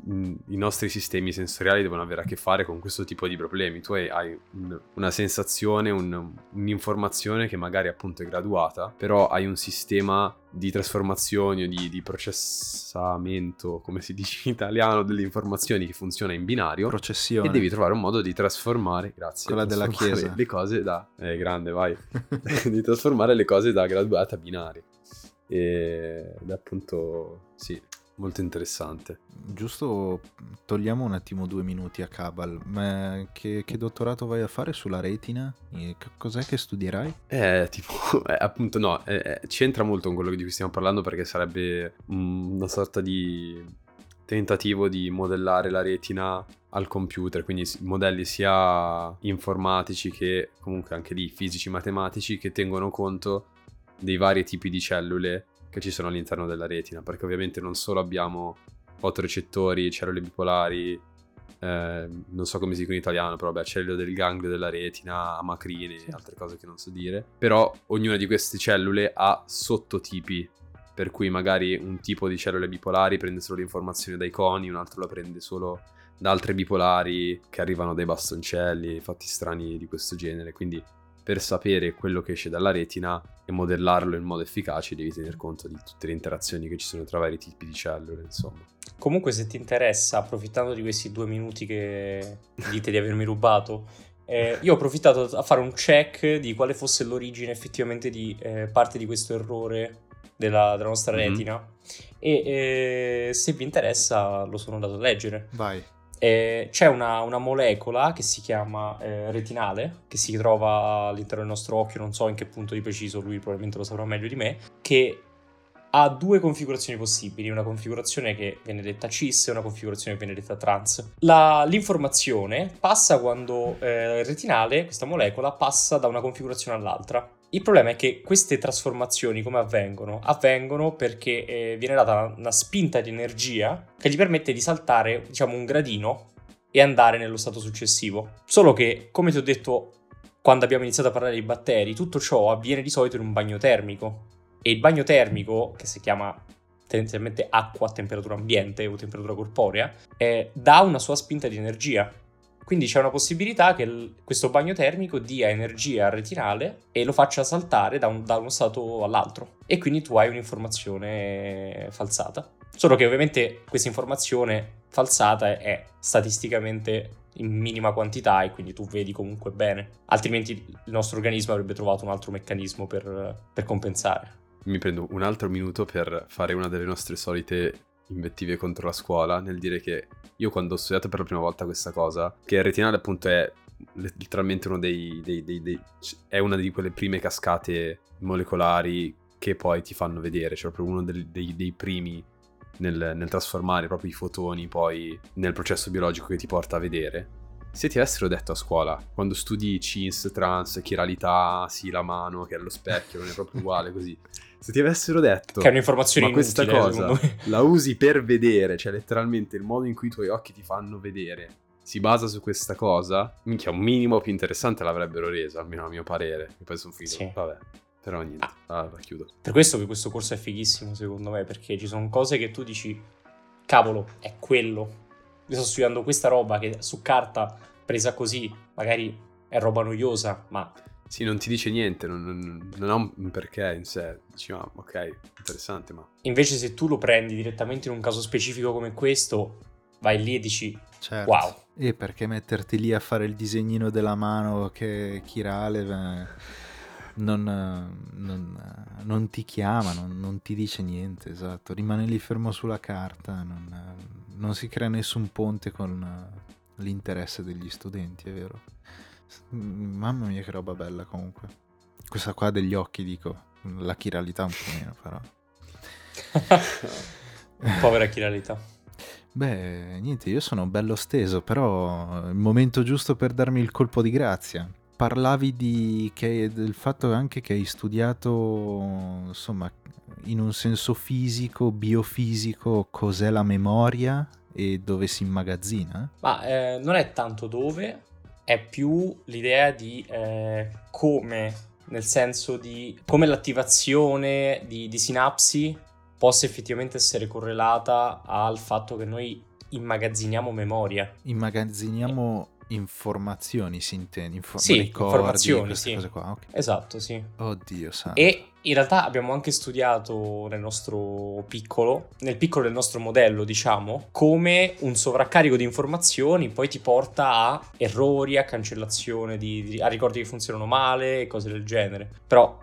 i nostri sistemi sensoriali devono avere a che fare con questo tipo di problemi. Tu hai, hai un, una sensazione, un, un'informazione che magari appunto è graduata, però hai un sistema di trasformazione o di, di, processamento, come si dice in italiano, delle informazioni che funziona in binario. Processione. E devi trovare un modo di trasformare, grazie. Quella della chiesa. Le cose da... Eh, grande, vai. di trasformare le cose da graduata a binarie. Ed appunto, sì, molto interessante. Giusto, togliamo un attimo due minuti a Cabal, ma che, che dottorato vai a fare sulla retina? E cos'è che studierai? Eh, tipo, eh, appunto no, eh, eh, c'entra molto con quello di cui stiamo parlando perché sarebbe una sorta di tentativo di modellare la retina al computer, quindi modelli sia informatici che comunque anche lì fisici matematici che tengono conto dei vari tipi di cellule che ci sono all'interno della retina, perché ovviamente non solo abbiamo fotorecettori, cellule bipolari, eh, non so come si dice in italiano, però vabbè, cellule del ganglio della retina, amacrine e altre cose che non so dire, però ognuna di queste cellule ha sottotipi per cui magari un tipo di cellule bipolari prende solo l'informazione dai coni, un altro la prende solo da altre bipolari che arrivano dai bastoncelli, fatti strani di questo genere. Quindi per sapere quello che esce dalla retina e modellarlo in modo efficace devi tener conto di tutte le interazioni che ci sono tra vari tipi di cellule, insomma. Comunque se ti interessa, approfittando di questi due minuti che dite di avermi rubato, eh, io ho approfittato a fare un check di quale fosse l'origine effettivamente di eh, parte di questo errore della, della nostra Mhm. retina e eh, se vi interessa lo sono andato a leggere. Vai. Eh, c'è una, una molecola che si chiama eh, retinale, che si trova all'interno del nostro occhio, non so in che punto di preciso, lui probabilmente lo saprà meglio di me, che ha due configurazioni possibili, una configurazione che viene detta cis e una configurazione che viene detta trans. La- l'informazione passa quando eh, il retinale, questa molecola, passa da una configurazione all'altra. Il problema è che queste trasformazioni come avvengono? Avvengono perché eh, viene data una spinta di energia che gli permette di saltare, diciamo, un gradino e andare nello stato successivo. Solo che, come ti ho detto quando abbiamo iniziato a parlare di batteri, tutto ciò avviene di solito in un bagno termico. E il bagno termico, che si chiama tendenzialmente acqua a temperatura ambiente o temperatura corporea, eh, dà una sua spinta di energia. Quindi c'è una possibilità che il- questo bagno termico dia energia al retinale e lo faccia saltare da, un- da uno stato all'altro. E quindi tu hai un'informazione falsata. Solo che ovviamente questa informazione falsata è statisticamente in minima quantità e quindi tu vedi comunque bene. Altrimenti il nostro organismo avrebbe trovato un altro meccanismo per, per compensare. Mi prendo un altro minuto per fare una delle nostre solite invettive contro la scuola, nel dire che io quando ho studiato per la prima volta questa cosa, che il retinale appunto è letteralmente uno dei, dei- dei- dei- è una di quelle prime cascate molecolari che poi ti fanno vedere, cioè proprio uno dei, primi nel, nel trasformare proprio i fotoni poi nel processo biologico che ti porta a vedere. Se ti avessero detto a scuola, quando studi CINS, trans, chiralità, sì, la mano, che è allo specchio, non è proprio uguale così. Se ti avessero detto, Che è un'informazione ma questa inutile, cosa secondo me. la usi per vedere, cioè letteralmente il modo in cui i tuoi occhi ti fanno vedere si basa su questa cosa, minchia, un minimo più interessante l'avrebbero resa, almeno a mio parere. E poi sono finito, Sì. vabbè, però niente, Ah. ah, la chiudo. Per questo che questo corso è fighissimo, secondo me, perché ci sono cose che tu dici, cavolo, è quello. Io sto studiando questa roba che su carta, presa così, magari è roba noiosa, ma Sì, non ti dice niente, non, non- non ha un perché in sé. Dici, ah, ok, interessante, ma... invece se tu lo prendi direttamente in un caso specifico come questo, vai lì e dici, Certo. wow. E perché metterti lì a fare il disegnino della mano che è chirale eh, non, non, non ti chiama, non, non ti dice niente, esatto. Rimane lì fermo sulla carta, non, non si crea nessun ponte con l'interesse degli studenti, è vero. Mm, Mamma mia che roba bella comunque. Questa qua degli occhi, dico, la chiralità un po' meno però. Povera chiralità. Beh, niente, io sono bello steso, però il momento giusto per darmi il colpo di grazia. Parlavi di che, del fatto anche che hai studiato, insomma, in un senso fisico, biofisico, cos'è la memoria e dove si immagazzina. Ma eh, non è tanto dove, è più l'idea di eh, come, nel senso di come l'attivazione di, di sinapsi possa effettivamente essere correlata al fatto che noi immagazziniamo memoria. Immagazziniamo informazioni, si intende, info- Sì, ricordi, informazioni, sì. cose qua. ok. Esatto, sì. Oddio santo. E in realtà abbiamo anche studiato nel nostro piccolo, nel piccolo del nostro modello, diciamo, come un sovraccarico di informazioni poi ti porta a errori, a cancellazione, di, di- a ricordi che funzionano male e cose del genere. Però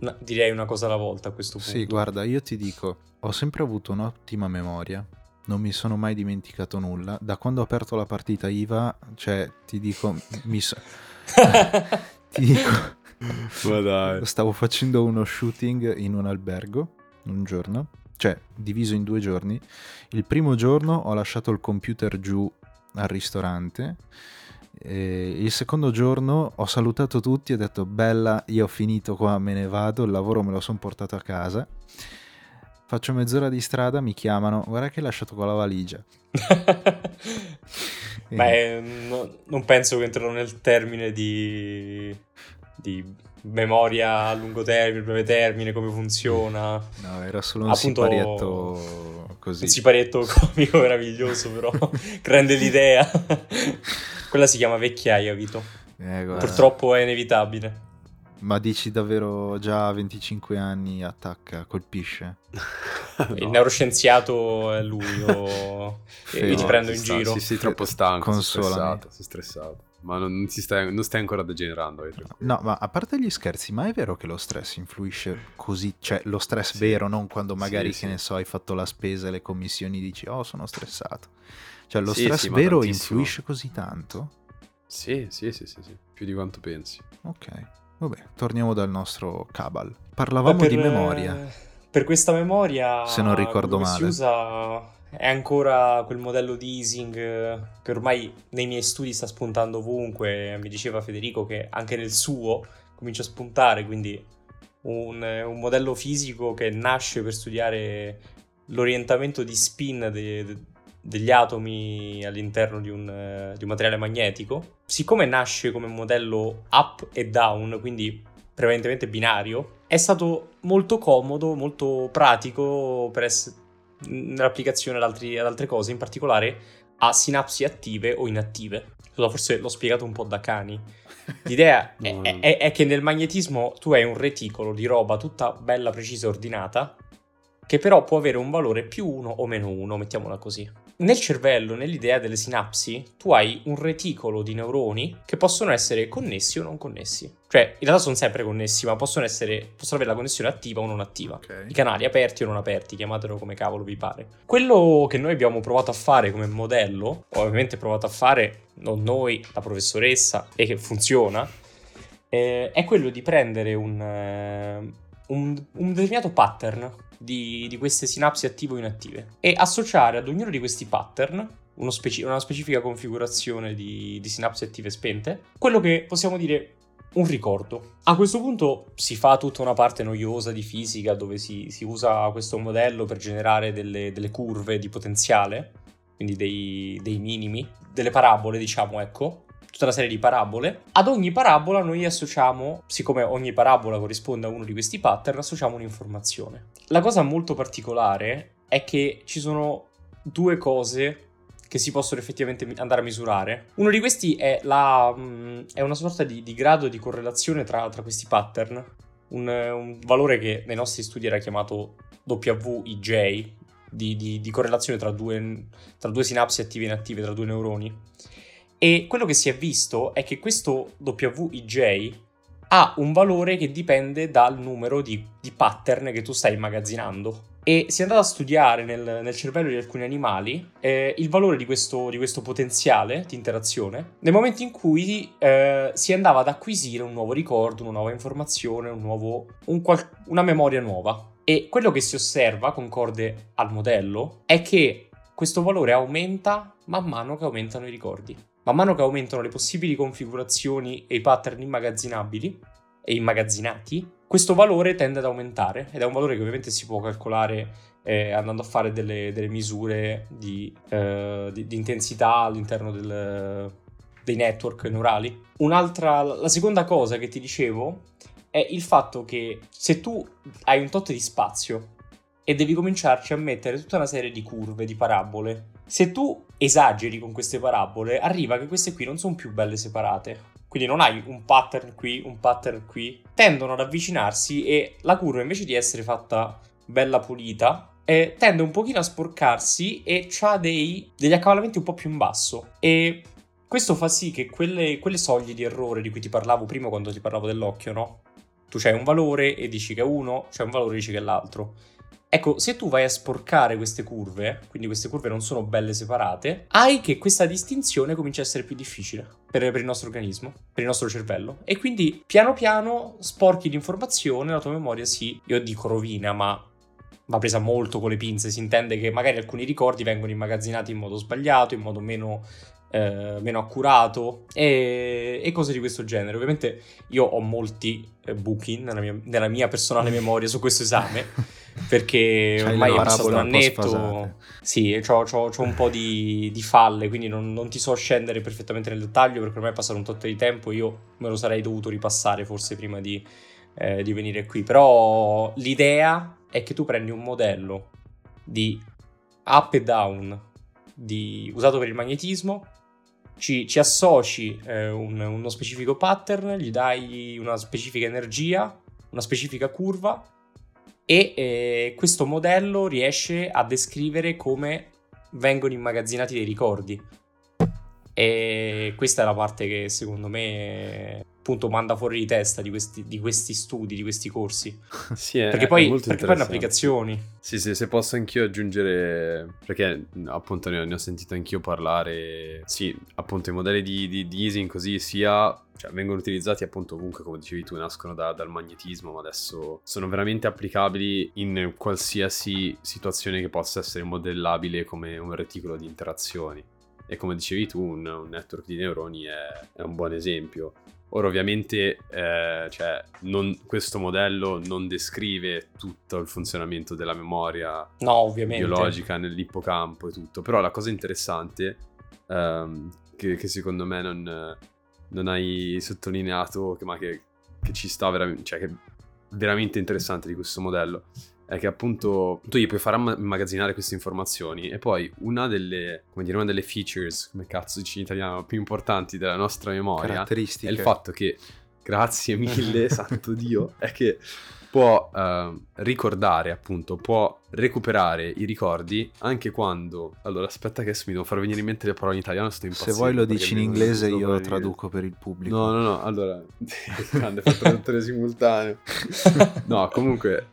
no, direi una cosa alla volta a questo punto. Sì, guarda, io ti dico, ho sempre avuto un'ottima memoria, non mi sono mai dimenticato nulla. Da quando ho aperto la partita IVA, cioè, ti dico, mi so- ti dico, Ma dai. stavo facendo uno shooting in un albergo un giorno, cioè diviso in due giorni. Il primo giorno ho lasciato il computer giù al ristorante. e il secondo giorno ho salutato tutti e ho detto bella io ho finito qua me ne vado il lavoro me lo sono portato a casa faccio mezz'ora di strada mi chiamano guarda che hai lasciato qua la valigia Beh, no- non penso che entrerò nel termine di, di memoria a lungo termine, breve termine, come funziona. No, era solo un Appunto, siparietto così. Un siparietto comico meraviglioso, però rende l'idea. Quella si chiama vecchiaia, Vito. Eh. Purtroppo è inevitabile. Ma dici davvero già a 25 anni attacca, colpisce? Il neuroscienziato è lui o... e Sì, ti no, prendo in sta- giro. Sì, sì, troppo stanco, sei Consolami. stressato, sei stressato. Ma non, non si stai, non stai ancora degenerando. No, ma a parte gli scherzi, ma è vero che lo stress influisce così? Cioè, lo stress Sì. vero, non quando magari, Sì, che sì. ne so, hai fatto la spesa e le commissioni dici, oh, sono stressato. Cioè, lo Sì, stress vero influisce così tanto? Sì, sì, sì, sì, sì, più di quanto pensi. Ok, vabbè, torniamo dal nostro Cabal. Parlavamo per- di memoria. Per questa memoria, Se non ricordo male. si usa è ancora quel modello di easing eh, che ormai nei miei studi sta spuntando ovunque. Mi diceva Federico che anche nel suo comincia a spuntare, quindi un, un modello fisico che nasce per studiare l'orientamento di spin de- de- degli atomi all'interno di un, eh, di un materiale magnetico. Siccome nasce come modello up e down, quindi prevalentemente binario, è stato molto comodo, molto pratico per ess- nell'applicazione ad, altri- ad altre cose, in particolare a sinapsi attive o inattive. Forse l'ho spiegato un po' da cani. L'idea è, No, no. è- è che nel magnetismo tu hai un reticolo di roba tutta bella, precisa e ordinata, che però può avere un valore più 1 o meno 1, mettiamola così. Nel cervello, nell'idea delle sinapsi, tu hai un reticolo di neuroni che possono essere connessi o non connessi. Cioè, in realtà sono sempre connessi, ma possono, essere, possono avere la connessione attiva o non attiva. Ok. I canali aperti o non aperti, chiamatelo come cavolo vi pare. Quello che noi abbiamo provato a fare come modello, ovviamente provato a fare non noi, la professoressa, e che funziona, eh, è quello di prendere un, eh, un- un determinato pattern di, di queste sinapsi attive o inattive e associare ad ognuno di questi pattern speci- una specifica configurazione di, di sinapsi attive spente, quello che possiamo dire un ricordo. A questo punto si fa tutta una parte noiosa di fisica dove si, si usa questo modello per generare delle, delle curve di potenziale, quindi dei, dei minimi, delle parabole, diciamo, ecco, tutta una serie di parabole. Ad ogni parabola noi associamo, siccome ogni parabola corrisponde a uno di questi pattern, associamo un'informazione. La cosa molto particolare è che ci sono due cose che si possono effettivamente andare a misurare. Uno di questi è, la, mm, è una sorta di, di grado di correlazione tra, tra questi pattern, un, un valore che nei nostri studi era chiamato WIJ, di, di- di correlazione tra due, tra due sinapsi attive e inattive, tra due neuroni. E quello che si è visto è che questo WIJ ha un valore che dipende dal numero di, di pattern che tu stai immagazzinando. E si è andato a studiare nel, nel cervello di alcuni animali eh, il valore di questo, di questo potenziale di interazione nel momento in cui eh, si andava ad acquisire un nuovo ricordo, una nuova informazione, un nuovo, un qual- una memoria nuova. E quello che si osserva, concorde al modello, è che questo valore aumenta man mano che aumentano i ricordi. Man mano che aumentano le possibili configurazioni e i pattern immagazzinabili e immagazzinati, questo valore tende ad aumentare ed è un valore che ovviamente si può calcolare eh, andando a fare delle, delle misure di, eh, di- di intensità all'interno del- dei network neurali. Un'altra, la seconda cosa che ti dicevo è il fatto che se tu hai un tot di spazio e devi cominciarci a mettere tutta una serie di curve, di parabole, se tu esageri con queste parabole, arriva che queste qui non sono più belle separate. Quindi non hai un pattern qui, un pattern qui. Tendono ad avvicinarsi e la curva invece di essere fatta bella pulita, eh, tende un pochino a sporcarsi e ha degli accavallamenti un po' più in basso. E questo fa sì che quelle, quelle soglie di errore di cui ti parlavo prima quando ti parlavo dell'occhio, no? Tu c'hai un valore e dici che è uno, c'è un valore e dici che è l'altro. Ecco, se tu vai a sporcare queste curve, quindi queste curve non sono belle separate, hai che questa distinzione comincia a essere più difficile per, per il nostro organismo, per il nostro cervello. E quindi piano piano sporchi l'informazione, la tua memoria si, io dico rovina, ma va presa molto con le pinze, si intende che magari alcuni ricordi vengono immagazzinati in modo sbagliato, in modo meno, eh, meno accurato e, e cose di questo genere. Ovviamente io ho molti eh, buchi nella nella mia personale memoria su questo esame. perché C'hai ormai le è passato un annetto. Sì, c'ho un po' di, di falle, quindi non, non ti so scendere perfettamente nel dettaglio perché ormai è passato un tot di tempo. Io me lo sarei dovuto ripassare forse prima di, eh, di venire qui. Però l'idea è che tu prendi un modello di up e down di- usato per il magnetismo, ci, ci associ eh, un- uno specifico pattern, gli dai una specifica energia, una specifica curva e eh, questo modello riesce a descrivere come vengono immagazzinati dei ricordi. E questa è la parte che secondo me appunto manda fuori di testa di questi, di questi studi, di questi corsi. Sì, è, Perché è poi, molto perché poi hanno applicazioni. Sì, sì, se posso anch'io aggiungere, perché appunto ne ho, ne ho sentito anch'io parlare, sì, appunto i modelli di, di, di easing così sia, cioè vengono utilizzati appunto ovunque, come dicevi tu, nascono da- dal magnetismo, ma adesso sono veramente applicabili in qualsiasi situazione che possa essere modellabile come un reticolo di interazioni. E come dicevi tu, un, un network di neuroni è, è un buon esempio. Ora ovviamente eh, cioè, non- questo modello non descrive tutto il funzionamento della memoria No, biologica nell'ippocampo e tutto, però la cosa interessante ehm, che, che secondo me non, non hai sottolineato, ma che, che ci sta veramente, cioè che è veramente interessante di questo modello, è che appunto tu gli puoi far immagazzinare queste informazioni e poi una delle, come dire, una delle features, come cazzo dici in italiano, più importanti della nostra memoria è il fatto che, grazie mille, santo Dio, è che può ehm, ricordare, appunto, può recuperare i ricordi anche quando... Allora, aspetta che adesso mi devo far venire in mente le parole in italiano, sto Se impazzendo. vuoi lo dici in inglese, io lo traduco per il pubblico. No, no, no, allora... Grande, fa traduttore simultaneo. No, comunque...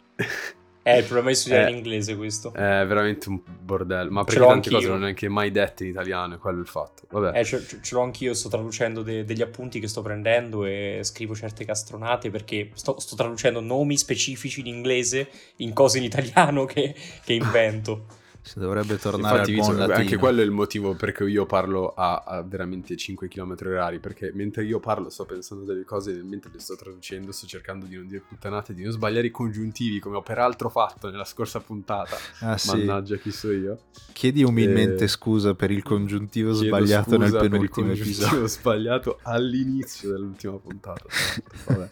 Eh, il problema è studiare Eh, in inglese questo. È veramente un bordello. Ma perché tante cose anch'io. non è neanche mai dette in italiano, è quello il fatto. Vabbè. Eh, ce, ce- ce l'ho anch'io, sto traducendo de- degli appunti che sto prendendo e scrivo certe castronate perché sto, sto traducendo nomi specifici in inglese in cose in italiano che, che invento. Si dovrebbe tornare Infatti, al buon latino. anche quello è il motivo per cui io parlo a, a veramente 5 km orari. Perché mentre io parlo, sto pensando delle cose, mentre le sto traducendo, sto cercando di non dire puttanate, di non sbagliare i congiuntivi, come ho peraltro fatto nella scorsa puntata. Ah, sì. Mannaggia, chi so io. Chiedi umilmente Eh, scusa per il congiuntivo sbagliato nel scusa per il penultimo episodio. sbagliato all'inizio dell'ultima puntata. Vabbè.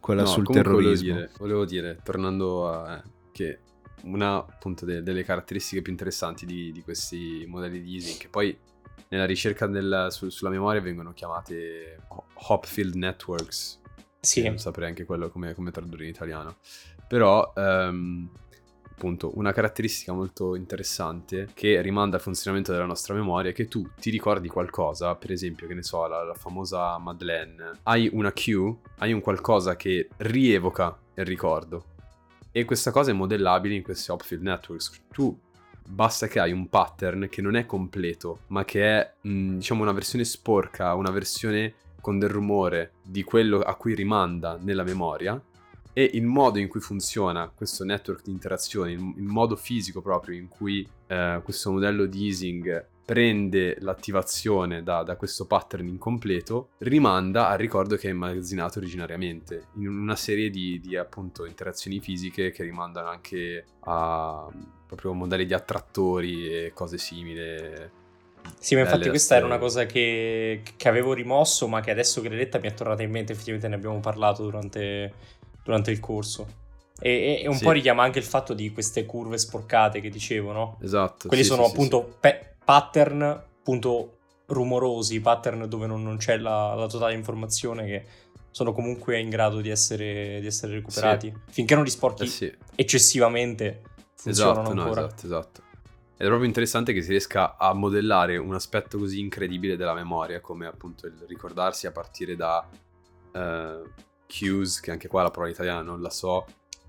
Quella No, sul comunque volevo terrorismo. dire, volevo dire, tornando a... eh, che una appunto de- delle caratteristiche più interessanti di, di questi modelli di easing, che poi nella ricerca del- su- sulla memoria vengono chiamate ho- Hopfield Networks, Sì, non saprei anche quello come, come tradurre in italiano, però ehm, appunto una caratteristica molto interessante che rimanda al funzionamento della nostra memoria è che tu ti ricordi qualcosa, per esempio che ne so, la, la famosa Madeleine, hai una cue, hai un qualcosa che rievoca il ricordo e questa cosa è modellabile in questi Hopfield Networks. Tu basta che hai un pattern che non è completo, ma che è mh, diciamo una versione sporca, una versione con del rumore di quello a cui rimanda nella memoria e il modo in cui funziona questo network di interazioni, il, il modo fisico proprio in cui eh, questo modello di easing prende l'attivazione da, da questo pattern incompleto, rimanda al ricordo che è immagazzinato originariamente, in una serie di, di, appunto interazioni fisiche che rimandano anche a proprio modelli di attrattori e cose simili. Sì, ma infatti questa era una cosa che, che avevo rimosso, ma che adesso che l'hai detta mi è tornata in mente, effettivamente ne abbiamo parlato durante, durante il corso. E, e- un Sì. po' richiama anche il fatto di queste curve sporcate che dicevo, no? Esatto. Quelli sì, sono sì, appunto pe- pattern appunto rumorosi, pattern dove non, non c'è la, la totale informazione che sono comunque in grado di essere, di essere recuperati. Finché non li sì. sporchi Eh sì. eccessivamente funzionano Esatto, no, ancora. esatto, esatto. Ed è proprio interessante che si riesca a modellare un aspetto così incredibile della memoria, come appunto il ricordarsi a partire da eh, cues, che anche qua la parola italiana non la so,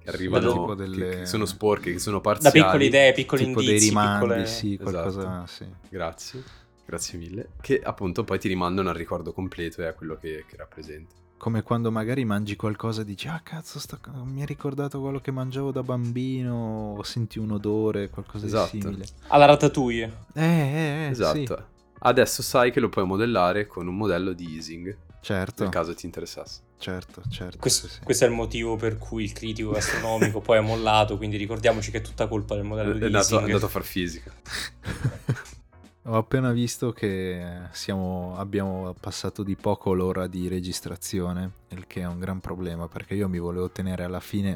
arrivano, tipo che- delle- che, sono sporche, che sono Da parziali. piccole idee, piccoli tipo dei indizi, rimandi, piccole... sì, qualcosa, Esatto. sì. Grazie, grazie mille. Che appunto poi ti rimandano al ricordo completo e a quello che, che rappresenta. Come quando magari mangi qualcosa e dici, ah cazzo, sta- mi ha ricordato quello che mangiavo da bambino, o senti un odore, qualcosa Esatto. di simile. Alla ratatouille. Eh, eh, eh, esatto. sì. adesso sai che lo puoi modellare con un modello di easing, Certo, nel caso ti interessasse. certo, certo. Questo, sì, questo è il motivo per cui il critico gastronomico poi ha mollato, quindi ricordiamoci che è tutta colpa del modello È di andato, è leasing. andato a far fisica. Ho appena visto che siamo- abbiamo passato di poco l'ora di registrazione, il che è un gran problema perché io mi volevo tenere alla fine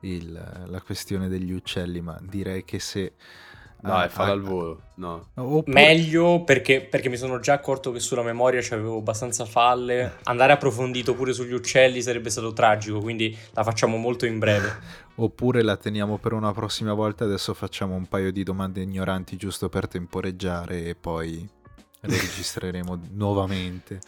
il- la questione degli uccelli, ma direi che se... Dai, ah, falla al volo. No. oppure- Meglio perché, perché mi sono già accorto che sulla memoria c'avevo abbastanza falle. Andare approfondito pure sugli uccelli sarebbe stato tragico, quindi la facciamo molto in breve. Oppure la teniamo per una prossima volta, adesso facciamo un paio di domande ignoranti giusto per temporeggiare e poi registreremo nuovamente.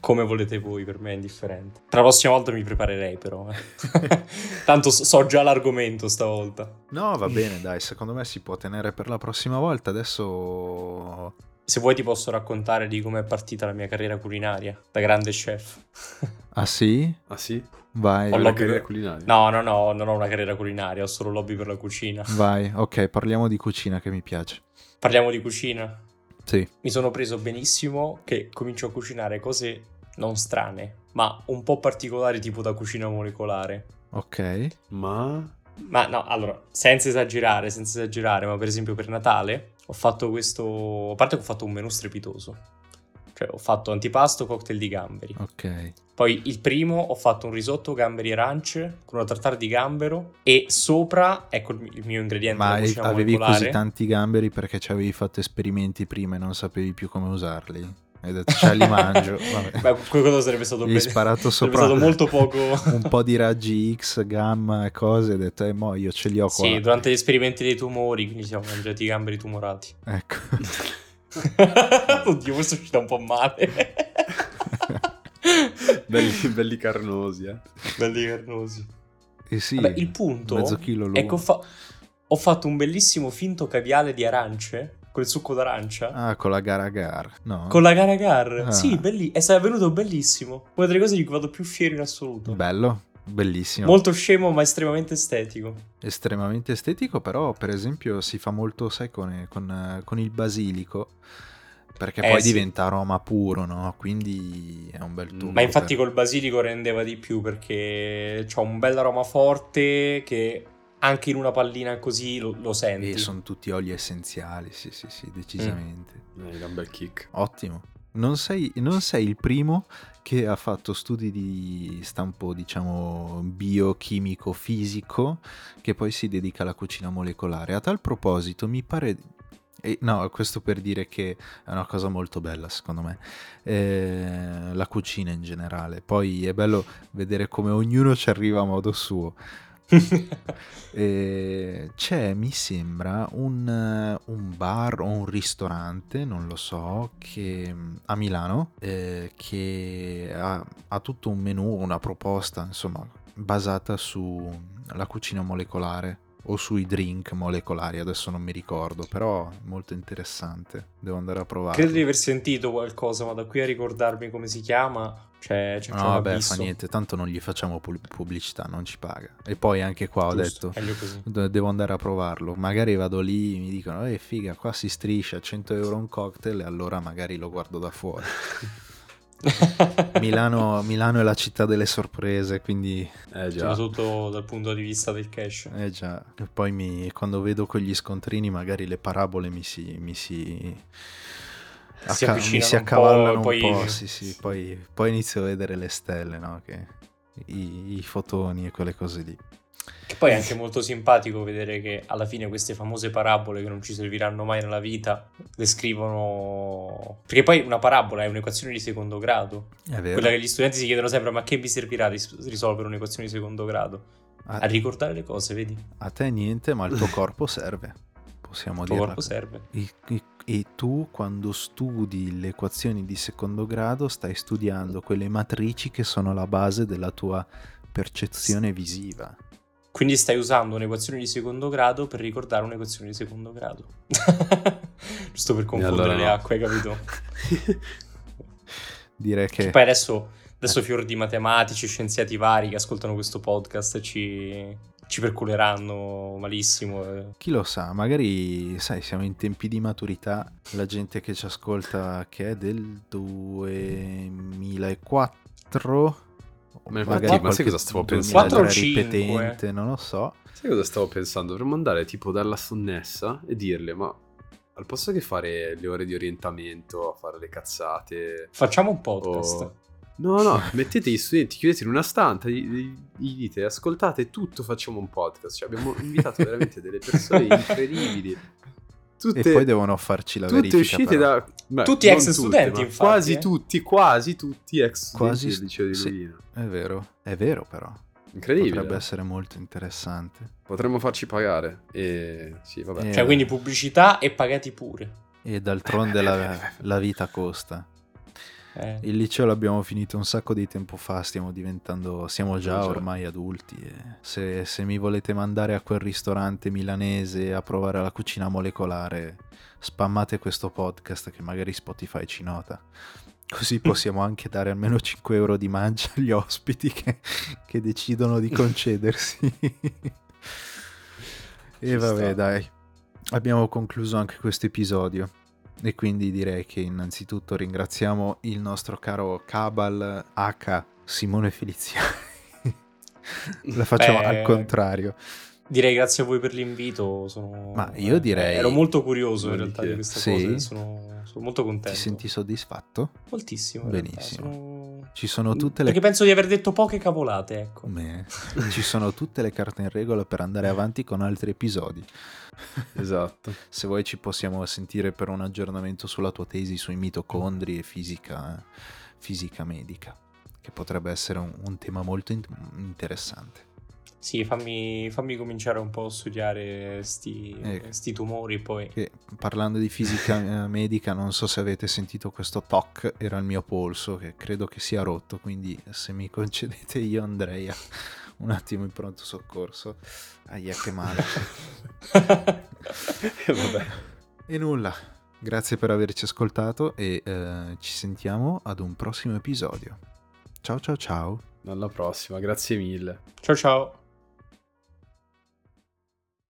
Come volete voi, per me è indifferente. Tra la prossima volta mi preparerei però. eh. Tanto so- già l'argomento stavolta. No, va bene, dai, secondo me si può tenere per la prossima volta. Adesso Se vuoi ti posso raccontare di come è partita la mia carriera culinaria, da grande chef. Ah sì? Ah sì? Vai, Ho una carriera per- culinaria? No, no, no, non ho una carriera culinaria, ho solo lobby per la cucina. vai. Ok, parliamo di cucina che mi piace. Parliamo di cucina. Sì. Mi sono preso benissimo che comincio a cucinare cose non strane, ma un po' particolari tipo da cucina molecolare. Ok. Ma... Ma no, allora, senza esagerare, senza esagerare, ma per esempio per Natale ho fatto questo... A parte che ho fatto un menù strepitoso. Cioè ho fatto antipasto, cocktail di gamberi. Ok. Poi il primo ho fatto un risotto gamberi e arance con una tartare di gambero e sopra, ecco il mi- il mio ingrediente Ma avevi molecolare. così tanti gamberi perché ci avevi fatto esperimenti prima e non sapevi più come usarli? Hai detto, ce li mangio. Beh, quello sarebbe stato Gli hai sparato sarebbe sopra stato molto poco... un po' di raggi X, gamma e cose. Hai detto, eh, mo io ce li ho qua. Sì, durante gli esperimenti dei tumori, quindi siamo mangiati i gamberi tumorati. Ecco. Oddio, questo è uscito un po' male. belli, belli carnosi, eh. Belli carnosi. E sì, Vabbè, il punto mezzo chilo l'uomo. è che ho, fa- ho fatto un bellissimo finto caviale di arance, con il succo d'arancia, Ah, con la gara gar. No. con la gara gar. Ah. Sì, belli- è stato venuto bellissimo. Una delle cose di cui vado più fiero in assoluto. Bello, bellissimo. Molto scemo, ma estremamente estetico. Estremamente estetico, però per esempio si fa molto, sai, con, con, con il basilico. Perché Eh, poi sì. diventa aroma puro, no? Quindi è un bel Ma trucco. Ma infatti per- col basilico rendeva di più perché c'ha un bel aroma forte che anche in una pallina così lo, lo senti. E sono tutti oli essenziali, sì, sì, sì, decisamente. Eh, un bel kick. Ottimo. Non sei, non sei il primo che ha fatto studi di stampo, diciamo, biochimico, fisico, che poi si dedica alla cucina molecolare. A tal proposito, mi pare... e no, questo per dire che è una cosa molto bella, secondo me, eh, la cucina in generale. Poi è bello vedere come ognuno ci arriva a modo suo. Eh, c'è, mi sembra, un, un bar o un ristorante, non lo so, che a Milano, eh, che ha, ha tutto un menù, una proposta, insomma, basata sulla cucina molecolare o sui drink molecolari, adesso non mi ricordo, però molto interessante, devo andare a provare. Credo di aver sentito qualcosa, ma da qui a ricordarmi come si chiama, c'è, c'è No, un vabbè, abisso. fa niente, tanto non gli facciamo pu- pubblicità, non ci paga. E poi anche qua ho Giusto, detto, meglio così. De- Devo andare a provarlo. Magari vado lì, mi dicono, eh figa, qua si striscia 100 euro un cocktail e allora magari lo guardo da fuori. Milano, Milano è la città delle sorprese, quindi Eh già. Soprattutto dal punto di vista del cash. eh già. E poi mi- quando vedo quegli scontrini magari le parabole mi si... Mi si... Si acca- avvicinano si un po', accavallano un poi- po', sì, sì, poi, poi inizio a vedere le stelle, no? Che, i, I fotoni e quelle cose lì. Che poi è anche molto simpatico vedere che alla fine queste famose parabole che non ci serviranno mai nella vita le scrivono. Perché poi una parabola è un'equazione di secondo grado. È vero. Quella che gli studenti si chiedono sempre: ma che mi servirà ris- risolvere un'equazione di secondo grado? A, A ricordare le cose, vedi? Il a te niente, ma il tuo corpo serve. Possiamo tuo dirla corpo serve. E, e- e tu quando studi le equazioni di secondo grado stai studiando quelle matrici che sono la base della tua percezione visiva. Quindi stai usando un'equazione di secondo grado per ricordare un'equazione di secondo grado. Giusto per confondere allora le no. acque, hai capito? Direi Che che poi adesso, adesso fior di matematici, scienziati vari che ascoltano questo podcast ci, ci perculeranno malissimo. eh. Chi lo sa, magari, sai, siamo in tempi di maturità, la gente che ci ascolta che è del 2004, Ma magari ma sai qualche cosa stavo 2003 pensando? Quattro o cinque? ripetente, non lo so. Sai cosa stavo pensando? Per mandare tipo dalla sonnessa e dirle, ma al posto che fare le ore di orientamento, a fare le cazzate... Facciamo un podcast. o- No, no, mettete gli studenti, chiudete in una stanza, gli, gli- dite, ascoltate tutto, facciamo un podcast. Cioè, abbiamo invitato veramente delle persone incredibili. Tutte, E poi devono farci la tutte verifica. uscite però. da... beh, Tutti ex tutte, studenti, infatti, Quasi eh. tutti, quasi tutti ex Quasi studenti del liceo di sì. Luino. È vero, è vero però. Incredibile. Potrebbe essere molto interessante. Potremmo farci pagare. E sì, vabbè. Eh, Cioè, quindi pubblicità e pagati pure. E d'altronde la, la vita costa. Eh. Il liceo l'abbiamo finito un sacco di tempo fa, stiamo diventando, siamo già ormai adulti. se, se mi volete mandare a quel ristorante milanese a provare la cucina molecolare, spammate questo podcast che magari Spotify ci nota. Così possiamo anche dare almeno 5 euro di mancia agli ospiti che, che decidono di concedersi. e vabbè, dai. Abbiamo concluso anche questo episodio. E quindi direi che innanzitutto ringraziamo il nostro caro Cabal H Simone Feliziani. La facciamo Beh, al contrario. Direi grazie a voi per l'invito. Sono... Ma io direi- Ero molto curioso in realtà di questa Sì? cosa. Sono, sono molto contento. Ti senti soddisfatto? Moltissimo. Benissimo. sono- Ci sono tutte le Perché penso di aver detto poche cavolate, ecco. Beh, ci sono tutte le carte in regola per andare avanti con altri episodi. Esatto. Se vuoi ci possiamo sentire per un aggiornamento sulla tua tesi sui mitocondri e fisica, fisica medica, che potrebbe essere un, un tema molto in- interessante. Sì, fammi, fammi cominciare un po' a studiare sti, Ecco. sti tumori poi... Che, parlando di fisica eh, medica, non so se avete sentito questo TOC, era il mio polso, che credo che sia rotto, quindi se mi concedete io andrei a un attimo in pronto soccorso. Aia, che male. E vabbè. E nulla, grazie per averci ascoltato e eh, ci sentiamo ad un prossimo episodio. Ciao ciao ciao. Alla prossima, grazie mille. ciao ciao.